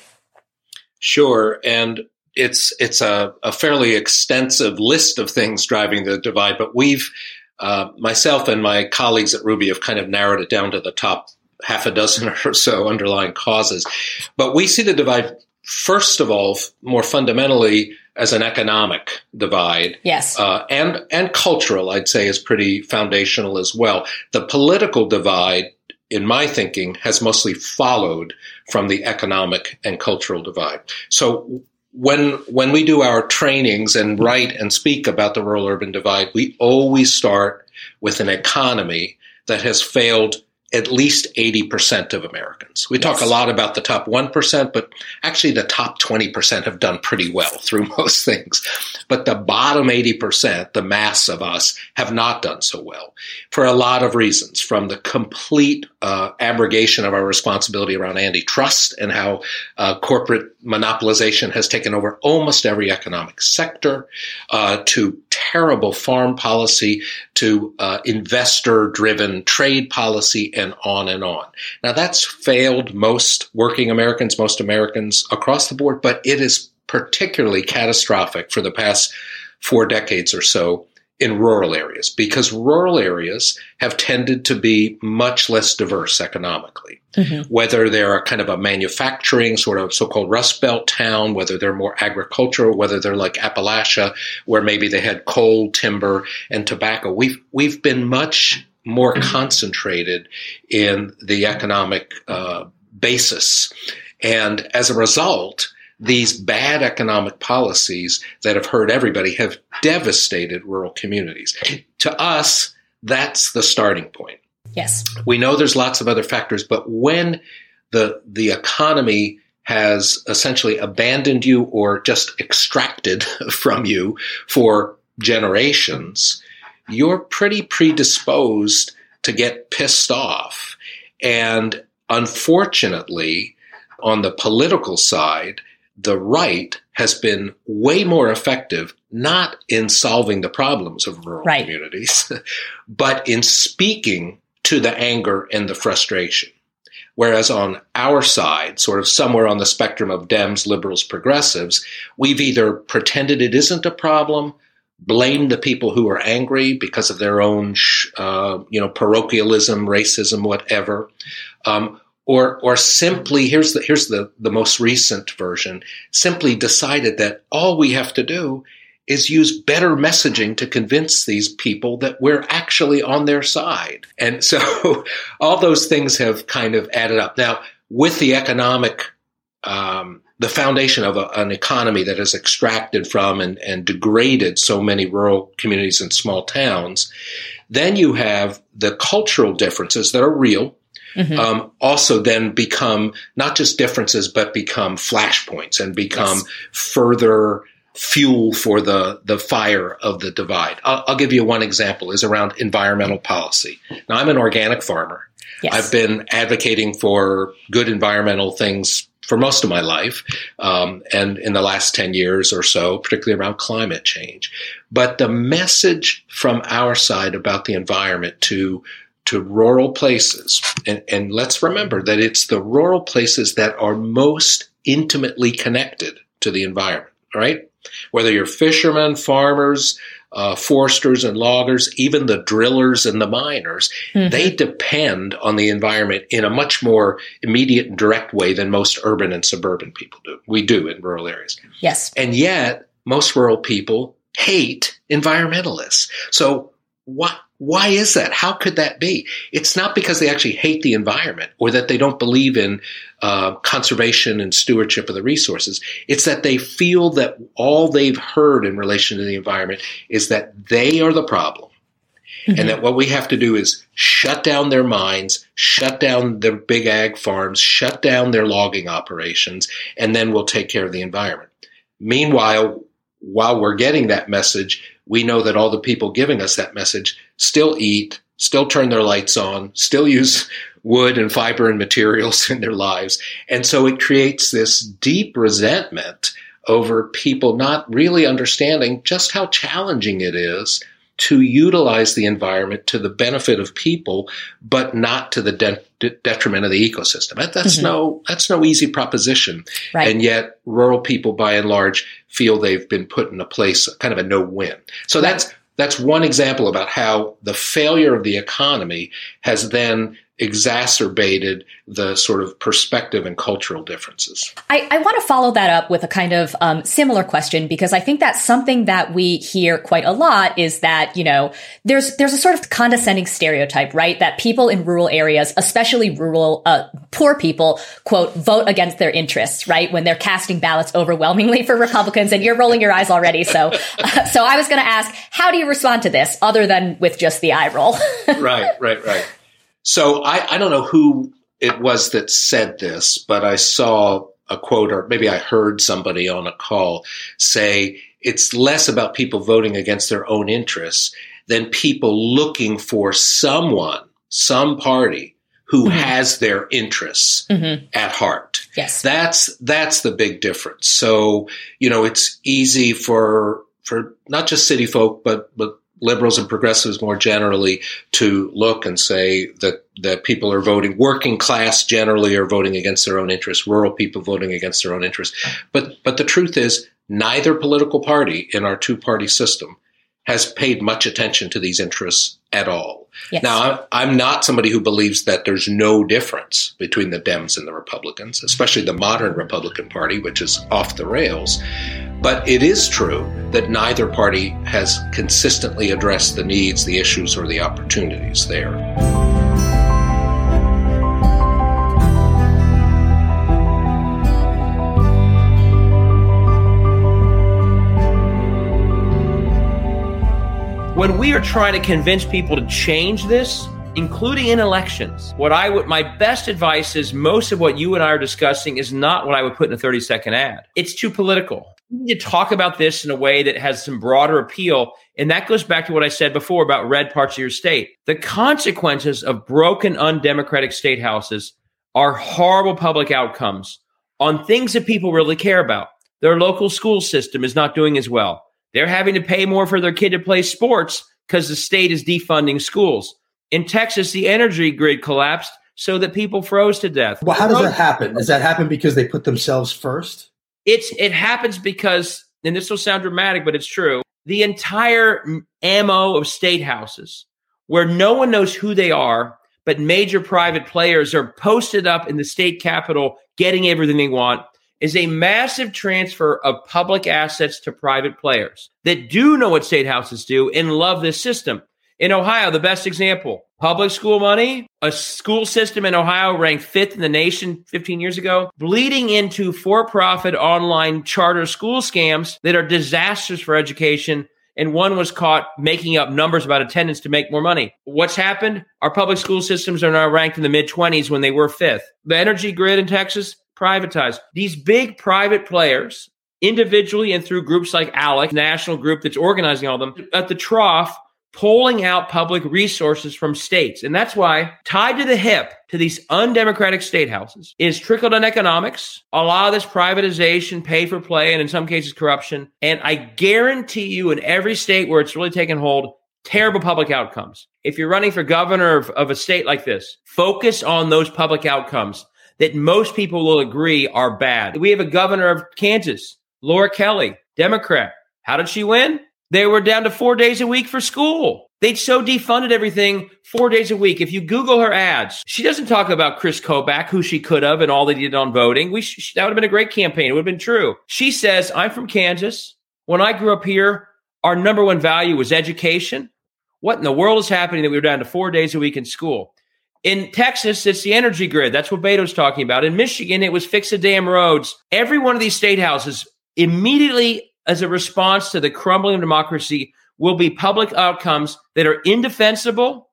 Sure. And it's it's a, a, fairly extensive list of things driving the divide, but we've uh, myself and my colleagues at RUBI have kind of narrowed it down to the top half a dozen *laughs* or so underlying causes. But we see the divide first of all, more fundamentally, as an economic divide. Yes. Uh, and and cultural, I'd say, is pretty foundational as well. The political divide in my thinking, has mostly followed from the economic and cultural divide. So when when we do our trainings and write and speak about the rural urban divide, we always start with an economy that has failed at least 80% of Americans. We yes. talk a lot about the top 1%, but actually the top 20% have done pretty well through *laughs* most things. But the bottom 80%, the mass of us, have not done so well for a lot of reasons, from the complete uh, abrogation of our responsibility around antitrust and how uh, corporate monopolization has taken over almost every economic sector, uh, to terrible farm policy, to uh, investor driven trade policy, and on and on. Now, that's failed most working Americans, most Americans across the board, but it is particularly catastrophic for the past four decades or so in rural areas because rural areas have tended to be much less diverse economically. Mm-hmm. Whether they're a kind of a manufacturing sort of so-called Rust Belt town, whether they're more agricultural, whether they're like Appalachia, where maybe they had coal, timber, and tobacco. We've we've been much more concentrated in the economic uh, basis, and as a result, these bad economic policies that have hurt everybody have devastated rural communities. To us, that's the starting point. Yes. We know there's lots of other factors, but when the the economy has essentially abandoned you or just extracted *laughs* from you for generations, you're pretty predisposed to get pissed off. And unfortunately, on the political side, the right has been way more effective, not in solving the problems of rural right. communities, *laughs* but in speaking to the anger and the frustration. Whereas on our side, sort of somewhere on the spectrum of Dems, liberals, progressives, we've either pretended it isn't a problem, blame the people who are angry because of their own, uh, you know, parochialism, racism, whatever. Um, or, or simply, here's the, here's the, the most recent version, simply decided that all we have to do is use better messaging to convince these people that we're actually on their side. And so *laughs* all those things have kind of added up. Now, with the economic, um, the foundation of a, an economy that has extracted from and, and degraded so many rural communities and small towns, then you have the cultural differences that are real. Mm-hmm. Um, also then become not just differences, but become flashpoints and become yes. further fuel for the, the fire of the divide. I'll, I'll, give you one example is around environmental policy. Now I'm an organic farmer. Yes. I've been advocating for good environmental things for most of my life, um, and in the last 10 years or so, particularly around climate change. But the message from our side about the environment to to rural places, and, and let's remember that it's the rural places that are most intimately connected to the environment, right? Whether you're fishermen, farmers, uh, foresters and loggers, even the drillers and the miners, mm-hmm. they depend on the environment in a much more immediate and direct way than most urban and suburban people do. We do in rural areas. Yes. And yet, most rural people hate environmentalists. So, what why is that? How could that be? It's not because they actually hate the environment or that they don't believe in uh, conservation and stewardship of the resources. It's that they feel that all they've heard in relation to the environment is that they are the problem. Mm-hmm. And that what we have to do is shut down their mines, shut down their big ag farms, shut down their logging operations, and then we'll take care of the environment. Meanwhile, while we're getting that message, we know that all the people giving us that message still eat, still turn their lights on, still use wood and fiber and materials *laughs* in their lives. And so it creates this deep resentment over people not really understanding just how challenging it is to utilize the environment to the benefit of people, but not to the de- de- detriment of the ecosystem. That, that's mm-hmm. no that's no easy proposition. Right. And yet, rural people, by and large, feel they've been put in a place kind of a no win. So right. that's that's one example about how the failure of the economy has then exacerbated the sort of perspective and cultural differences. I, I want to follow that up with a kind of um, similar question because I think that's something that we hear quite a lot is that you know there's there's a sort of condescending stereotype, right? That people in rural areas, especially rural uh, poor people, quote vote against their interests, right? When they're casting ballots overwhelmingly for Republicans, and you're rolling your eyes already. So, *laughs* uh, so I was going to ask, how do you respond to this, other than with just the eye roll? *laughs* right, right, right. So I, I don't know who it was that said this, but I saw a quote, or maybe I heard somebody on a call say it's less about people voting against their own interests than people looking for someone, some party who mm-hmm. has their interests mm-hmm. at heart. Yes. That's that's the big difference. So, you know, it's easy for for not just city folk but but liberals and progressives more generally to look and say that that people are voting working class generally are voting against their own interests rural people voting against their own interests but but the truth is neither political party in our two party system has paid much attention to these interests at all. Yes. Now, I'm not somebody who believes that there's no difference between the Dems and the Republicans, especially the modern Republican Party, which is off the rails. But it is true that neither party has consistently addressed the needs, the issues, or the opportunities there. When we are trying to convince people to change this, including in elections, what I would, my best advice is most of what you and I are discussing is not what I would put in a 30 second ad. It's too political need to talk about this in a way that has some broader appeal. And that goes back to what I said before about red parts of your state. The consequences of broken, undemocratic state houses are horrible public outcomes on things that people really care about. Their local school system is not doing as well. They're having to pay more for their kid to play sports because the state is defunding schools. In Texas, the energy grid collapsed so that people froze to death. Well, how does that happen? Does that happen because they put themselves first? It's it happens because, and this will sound dramatic, but it's true. the entire ammo of state houses where no one knows who they are, but major private players are posted up in the state capitol getting everything they want is a massive transfer of public assets to private players that do know what state houses do and love this system. In Ohio, the best example public school money, a school system in Ohio ranked fifth in the nation 15 years ago, bleeding into for profit online charter school scams that are disasters for education. And one was caught making up numbers about attendance to make more money. What's happened? Our public school systems are now ranked in the mid 20s when they were fifth. The energy grid in Texas, privatized. These big private players, individually and through groups like ALEC, national group that's organizing all of them, at the trough, pulling out public resources from states. And that's why tied to the hip to these undemocratic state houses is trickle down economics, a lot of this privatization, pay for play, and in some cases corruption. And I guarantee you in every state where it's really taken hold, terrible public outcomes. If you're running for governor of, of a state like this, focus on those public outcomes that most people will agree are bad. We have a governor of Kansas, Laura Kelly, Democrat. How did she win? They were down to four days a week for school. They'd so defunded everything four days a week. If you Google her ads, she doesn't talk about Chris Kobach, who she could have, and all they did on voting. We sh- that would have been a great campaign. It would have been true. She says, "I'm from Kansas. When I grew up here, our number one value was education. What in the world is happening that we were down to four days a week in school? In Texas, it's the energy grid. That's what Beto's talking about. In Michigan, it was fix the damn roads. Every one of these state houses immediately as a response to the crumbling of democracy will be public outcomes that are indefensible,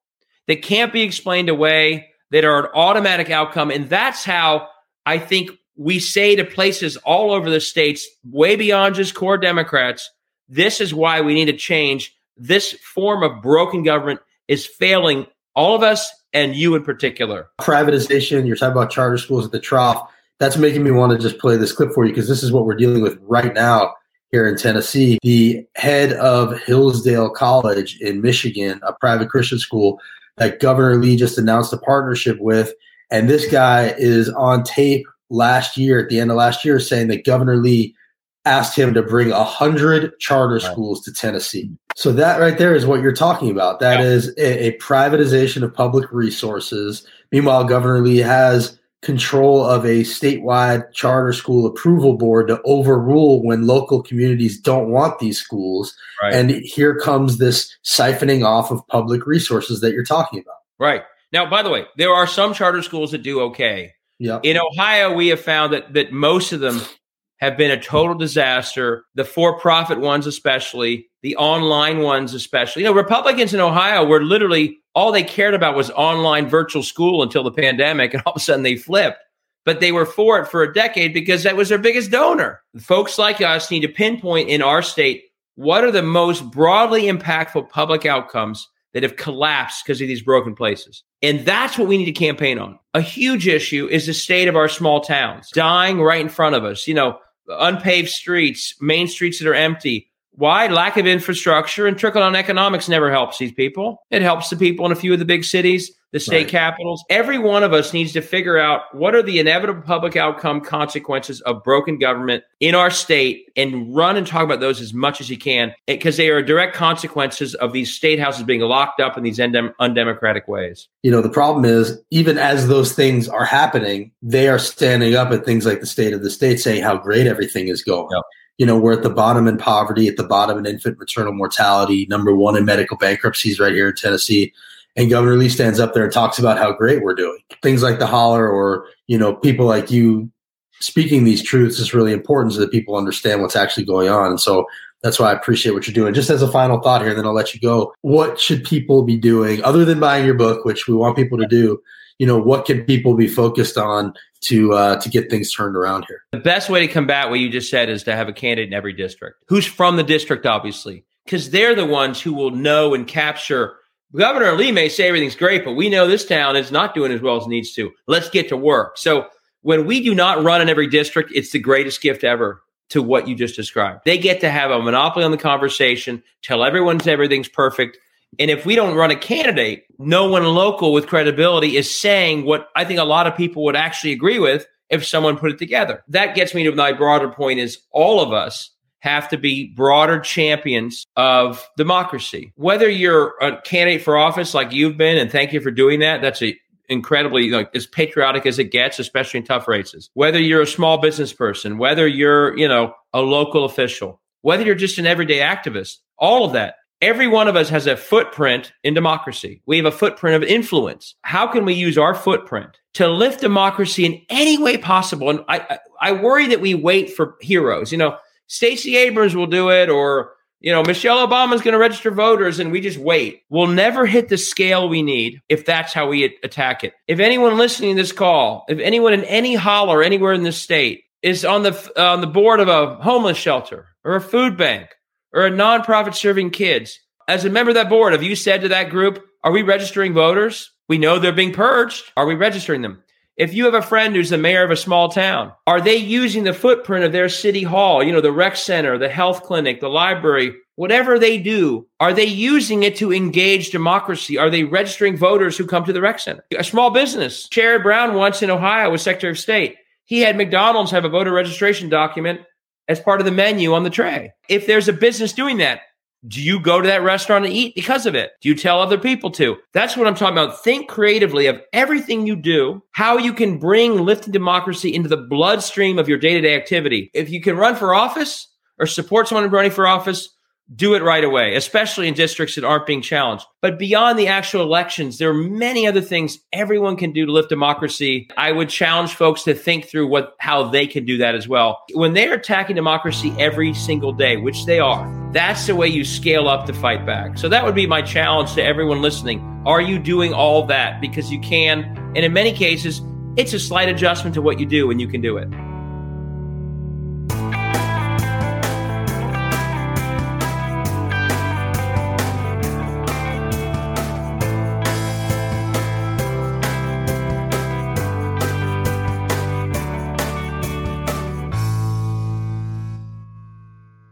that can't be explained away, that are an automatic outcome. And that's how I think we say to places all over the states, way beyond just core Democrats, this is why we need to change. This form of broken government is failing all of us and you in particular. Privatization, you're talking about charter schools at the trough. That's making me want to just play this clip for you because this is what we're dealing with right now here in Tennessee. The head of Hillsdale College in Michigan, a private Christian school that Governor Lee just announced a partnership with. And this guy is on tape last year, at the end of last year, saying that Governor Lee asked him to bring a hundred charter schools to Tennessee. So that right there is what you're talking about. That yeah. is a, a, privatization of public resources. Meanwhile, Governor Lee has control of a statewide charter school approval board to overrule when local communities don't want these schools. Right. And here comes this siphoning off of public resources that you're talking about. Right. Now, by the way, there are some charter schools that do okay. Yeah. In Ohio, we have found that that most of them have been a total disaster. The for-profit ones, especially the online ones, especially. You know, Republicans in Ohio were literally all they cared about was online virtual school until the pandemic, and all of a sudden they flipped. But they were for it for a decade because that was their biggest donor. Folks like us need to pinpoint in our state what are the most broadly impactful public outcomes that have collapsed because of these broken places. And that's what we need to campaign on. A huge issue is the state of our small towns dying right in front of us. You know, unpaved streets, main streets that are empty. Why? Lack of infrastructure and trickle down economics never helps these people. It helps the people in a few of the big cities, the state right. capitals. Every one of us needs to figure out what are the inevitable public outcome consequences of broken government in our state and run and talk about those as much as you can eh, because they are direct consequences of these state houses being locked up in these undem- undemocratic ways. You know, the problem is even as those things are happening, they are standing up at things like the state of the state saying how great everything is going. Yep you know, we're at the bottom in poverty, at the bottom in infant maternal mortality, number one in medical bankruptcies right here in Tennessee. And Governor Lee stands up there and talks about how great we're doing. Things like the holler or, you know, people like you speaking these truths is really important so that people understand what's actually going on. And so that's why I appreciate what you're doing. Just as a final thought here, then I'll let you go. What should people be doing other than buying your book, which we want people to do? You know, what can people be focused on to uh, to get things turned around here. The best way to combat what you just said is to have a candidate in every district who's from the district, obviously, because they're the ones who will know and capture. Governor Lee may say everything's great, but we know this town is not doing as well as it needs to. Let's get to work. So when we do not run in every district, it's the greatest gift ever to what you just described. They get to have a monopoly on the conversation, tell everyone everything's perfect, and if we don't run a candidate, no one local with credibility is saying what I think a lot of people would actually agree with if someone put it together. That gets me to my broader point is all of us have to be broader champions of democracy. Whether you're a candidate for office like you've been, and thank you for doing that. That's a incredibly like as patriotic as it gets, especially in tough races. Whether you're a small business person, whether you're, you know, a local official, whether you're just an everyday activist, all of that. Every one of us has a footprint in democracy. We have a footprint of influence. How can we use our footprint to lift democracy in any way possible? And I, I, worry that we wait for heroes. You know, Stacey Abrams will do it, or you know, Michelle Obama's going to register voters, and we just wait. We'll never hit the scale we need if that's how we attack it. If anyone listening to this call, if anyone in any holler anywhere in this state is on the uh, on the board of a homeless shelter or a food bank or a nonprofit serving kids, as a member of that board, have you said to that group, "Are we registering voters? We know they're being purged. Are we registering them?" If you have a friend who's the mayor of a small town, are they using the footprint of their city hall, you know, the rec center, the health clinic, the library, whatever they do, are they using it to engage democracy? Are they registering voters who come to the rec center? A small business. Sherrod Brown once in Ohio was Secretary of State. He had McDonald's have a voter registration document as part of the menu on the tray. If there's a business doing that, do you go to that restaurant and eat because of it? Do you tell other people to? That's what I'm talking about. Think creatively of everything you do, how you can bring lifting democracy into the bloodstream of your day to day activity. If you can run for office or support someone running for office, do it right away, especially in districts that aren't being challenged. But beyond the actual elections, there are many other things everyone can do to lift democracy. I would challenge folks to think through what how they can do that as well. When they're attacking democracy every single day, which they are, that's the way you scale up to fight back. So that would be my challenge to everyone listening. Are you doing all that? Because you can, and in many cases, it's a slight adjustment to what you do and you can do it.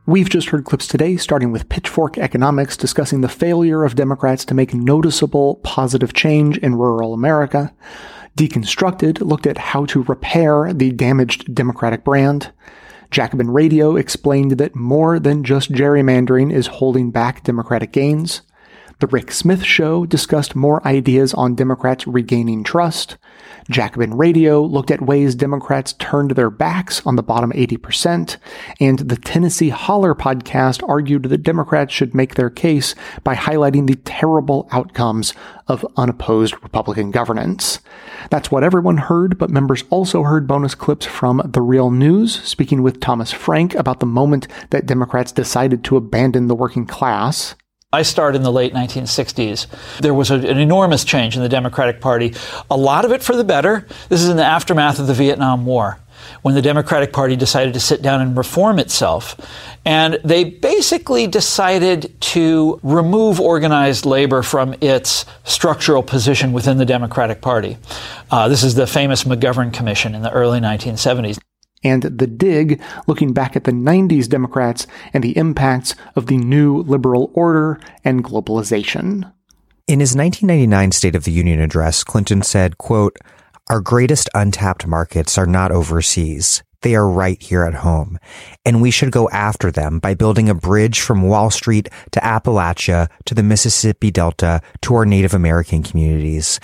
We've just heard clips today, starting with Pitchfork Economics discussing the failure of Democrats to make noticeable positive change in rural America. Deconstructed looked at how to repair the damaged Democratic brand. Jacobin Radio explained that more than just gerrymandering is holding back Democratic gains. The Rick Smith Show discussed more ideas on Democrats regaining trust. Jacobin Radio looked at ways Democrats turned their backs on the bottom 80%, and the Tennessee Holler podcast argued that Democrats should make their case by highlighting the terrible outcomes of unopposed Republican governance. That's what everyone heard, but members also heard bonus clips from The Real News, speaking with Thomas Frank about the moment that Democrats decided to abandon the working class. I started in the late 1960s. There was a, an enormous change in the Democratic Party, a lot of it for the better. This is in the aftermath of the Vietnam War when the Democratic Party decided to sit down and reform itself. And they basically decided to remove organized labor from its structural position within the Democratic Party. Uh, this is the famous McGovern Commission in the early 1970s and The Dig, looking back at the 90s Democrats and the impacts of the neoliberal order and globalization. In his 1999 State of the Union address, Clinton said, quote, Our greatest untapped markets are not overseas. They are right here at home. And we should go after them by building a bridge from Wall Street to Appalachia to the Mississippi Delta to our Native American communities.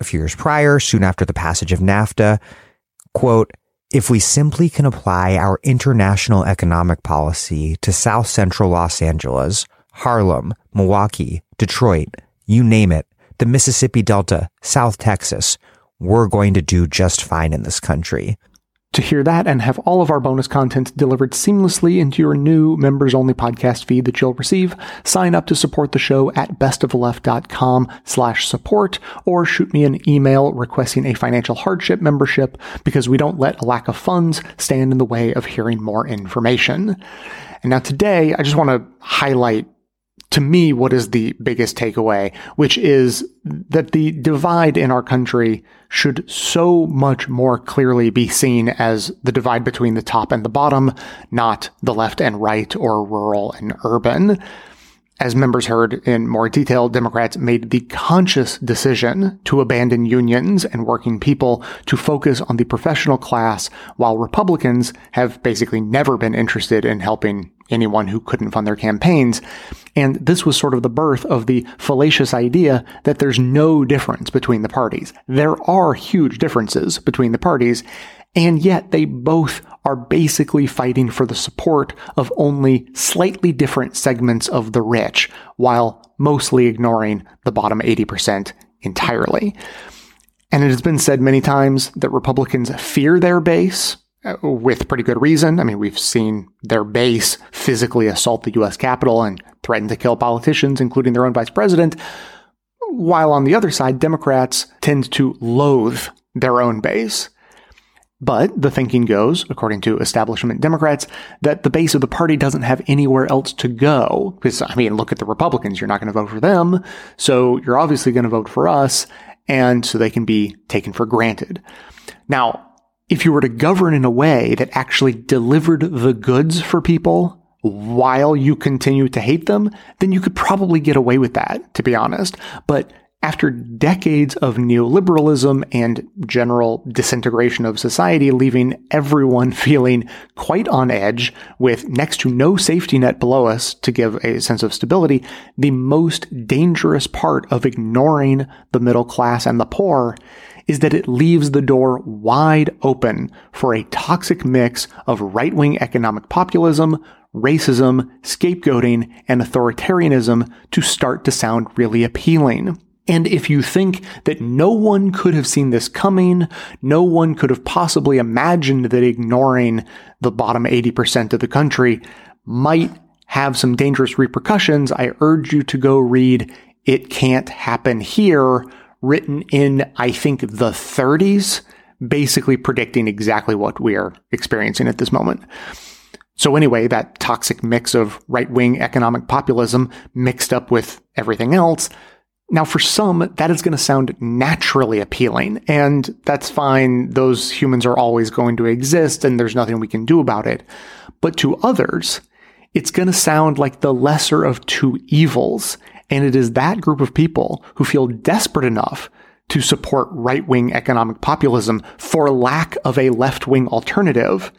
A few years prior, soon after the passage of NAFTA, quote, if we simply can apply our international economic policy to South Central Los Angeles, Harlem, Milwaukee, Detroit, you name it, the Mississippi Delta, South Texas, we're going to do just fine in this country. To hear that and have all of our bonus content delivered seamlessly into your new members only podcast feed that you'll receive, sign up to support the show at bestoftheleft.com slash support or shoot me an email requesting a financial hardship membership because we don't let a lack of funds stand in the way of hearing more information. And now today, I just want to highlight to me what is the biggest takeaway, which is that the divide in our country should so much more clearly be seen as the divide between the top and the bottom, not the left and right or rural and urban. As members heard in more detail, Democrats made the conscious decision to abandon unions and working people to focus on the professional class, while Republicans have basically never been interested in helping anyone who couldn't fund their campaigns. And this was sort of the birth of the fallacious idea that there's no difference between the parties. There are huge differences between the parties, and yet they both are basically fighting for the support of only slightly different segments of the rich, while mostly ignoring the bottom 80% entirely. And it has been said many times that Republicans fear their base Uh, with pretty good reason. I mean, we've seen their base physically assault the US Capitol and threaten to kill politicians, including their own vice president. While on the other side, Democrats tend to loathe their own base. But the thinking goes, according to establishment Democrats, that the base of the party doesn't have anywhere else to go. Because, I mean, look at the Republicans. You're not going to vote for them. So you're obviously going to vote for us. And so they can be taken for granted. Now, if you were to govern in a way that actually delivered the goods for people while you continue to hate them, then you could probably get away with that, to be honest. But after decades of neoliberalism and general disintegration of society, leaving everyone *laughs* feeling quite on edge with next to no safety net below us to give a sense of stability, the most dangerous part of ignoring the middle class and the poor is that it leaves the door wide open for a toxic mix of right wing economic populism, racism, scapegoating, and authoritarianism to start to sound really appealing. And if you think that no one could have seen this coming, no one could have possibly imagined that ignoring the bottom 80% of the country might have some dangerous repercussions, I urge you to go read It Can't Happen Here, written in, I think, the 30s, basically predicting exactly what we are experiencing at this moment. So anyway, that toxic mix of right wing economic populism mixed up with everything else now, for some, that is going to sound naturally appealing, and that's fine. Those humans are always going to exist, and there's nothing we can do about it. But to others, it's going to sound like the lesser of two evils, and it is that group of people who feel desperate enough to support right wing economic populism for lack of a left wing alternative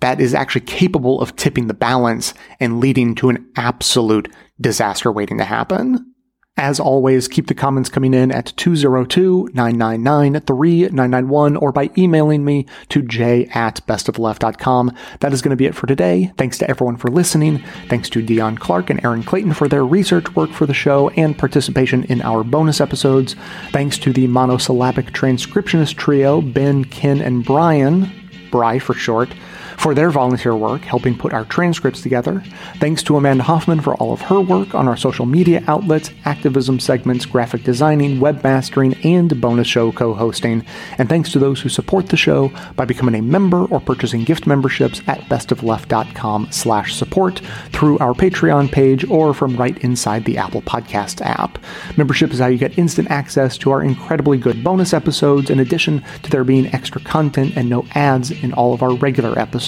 that is actually capable of tipping the balance and leading to an absolute disaster waiting to happen. As always, keep the comments coming in at 202-999-3991 or by emailing me to Jay at bestoftheleft.com. That is going to be it for today. Thanks to everyone for listening. Thanks to Dion Clark and Aaron Clayton for their research work for the show and participation in our bonus episodes. Thanks to the monosyllabic transcriptionist trio, Ben, Ken, and Brian, Bry for short, for their volunteer work helping put our transcripts together. Thanks to Amanda Hoffman for all of her work on our social media outlets, activism segments, graphic designing, webmastering, and bonus show co hosting. And thanks to those who support the show by becoming a member or purchasing gift memberships at bestoftheleft.com slash support through our Patreon page or from right inside the Apple Podcast app. Membership is how you get instant access to our incredibly good bonus episodes, in addition to there being extra content and no ads in all of our regular episodes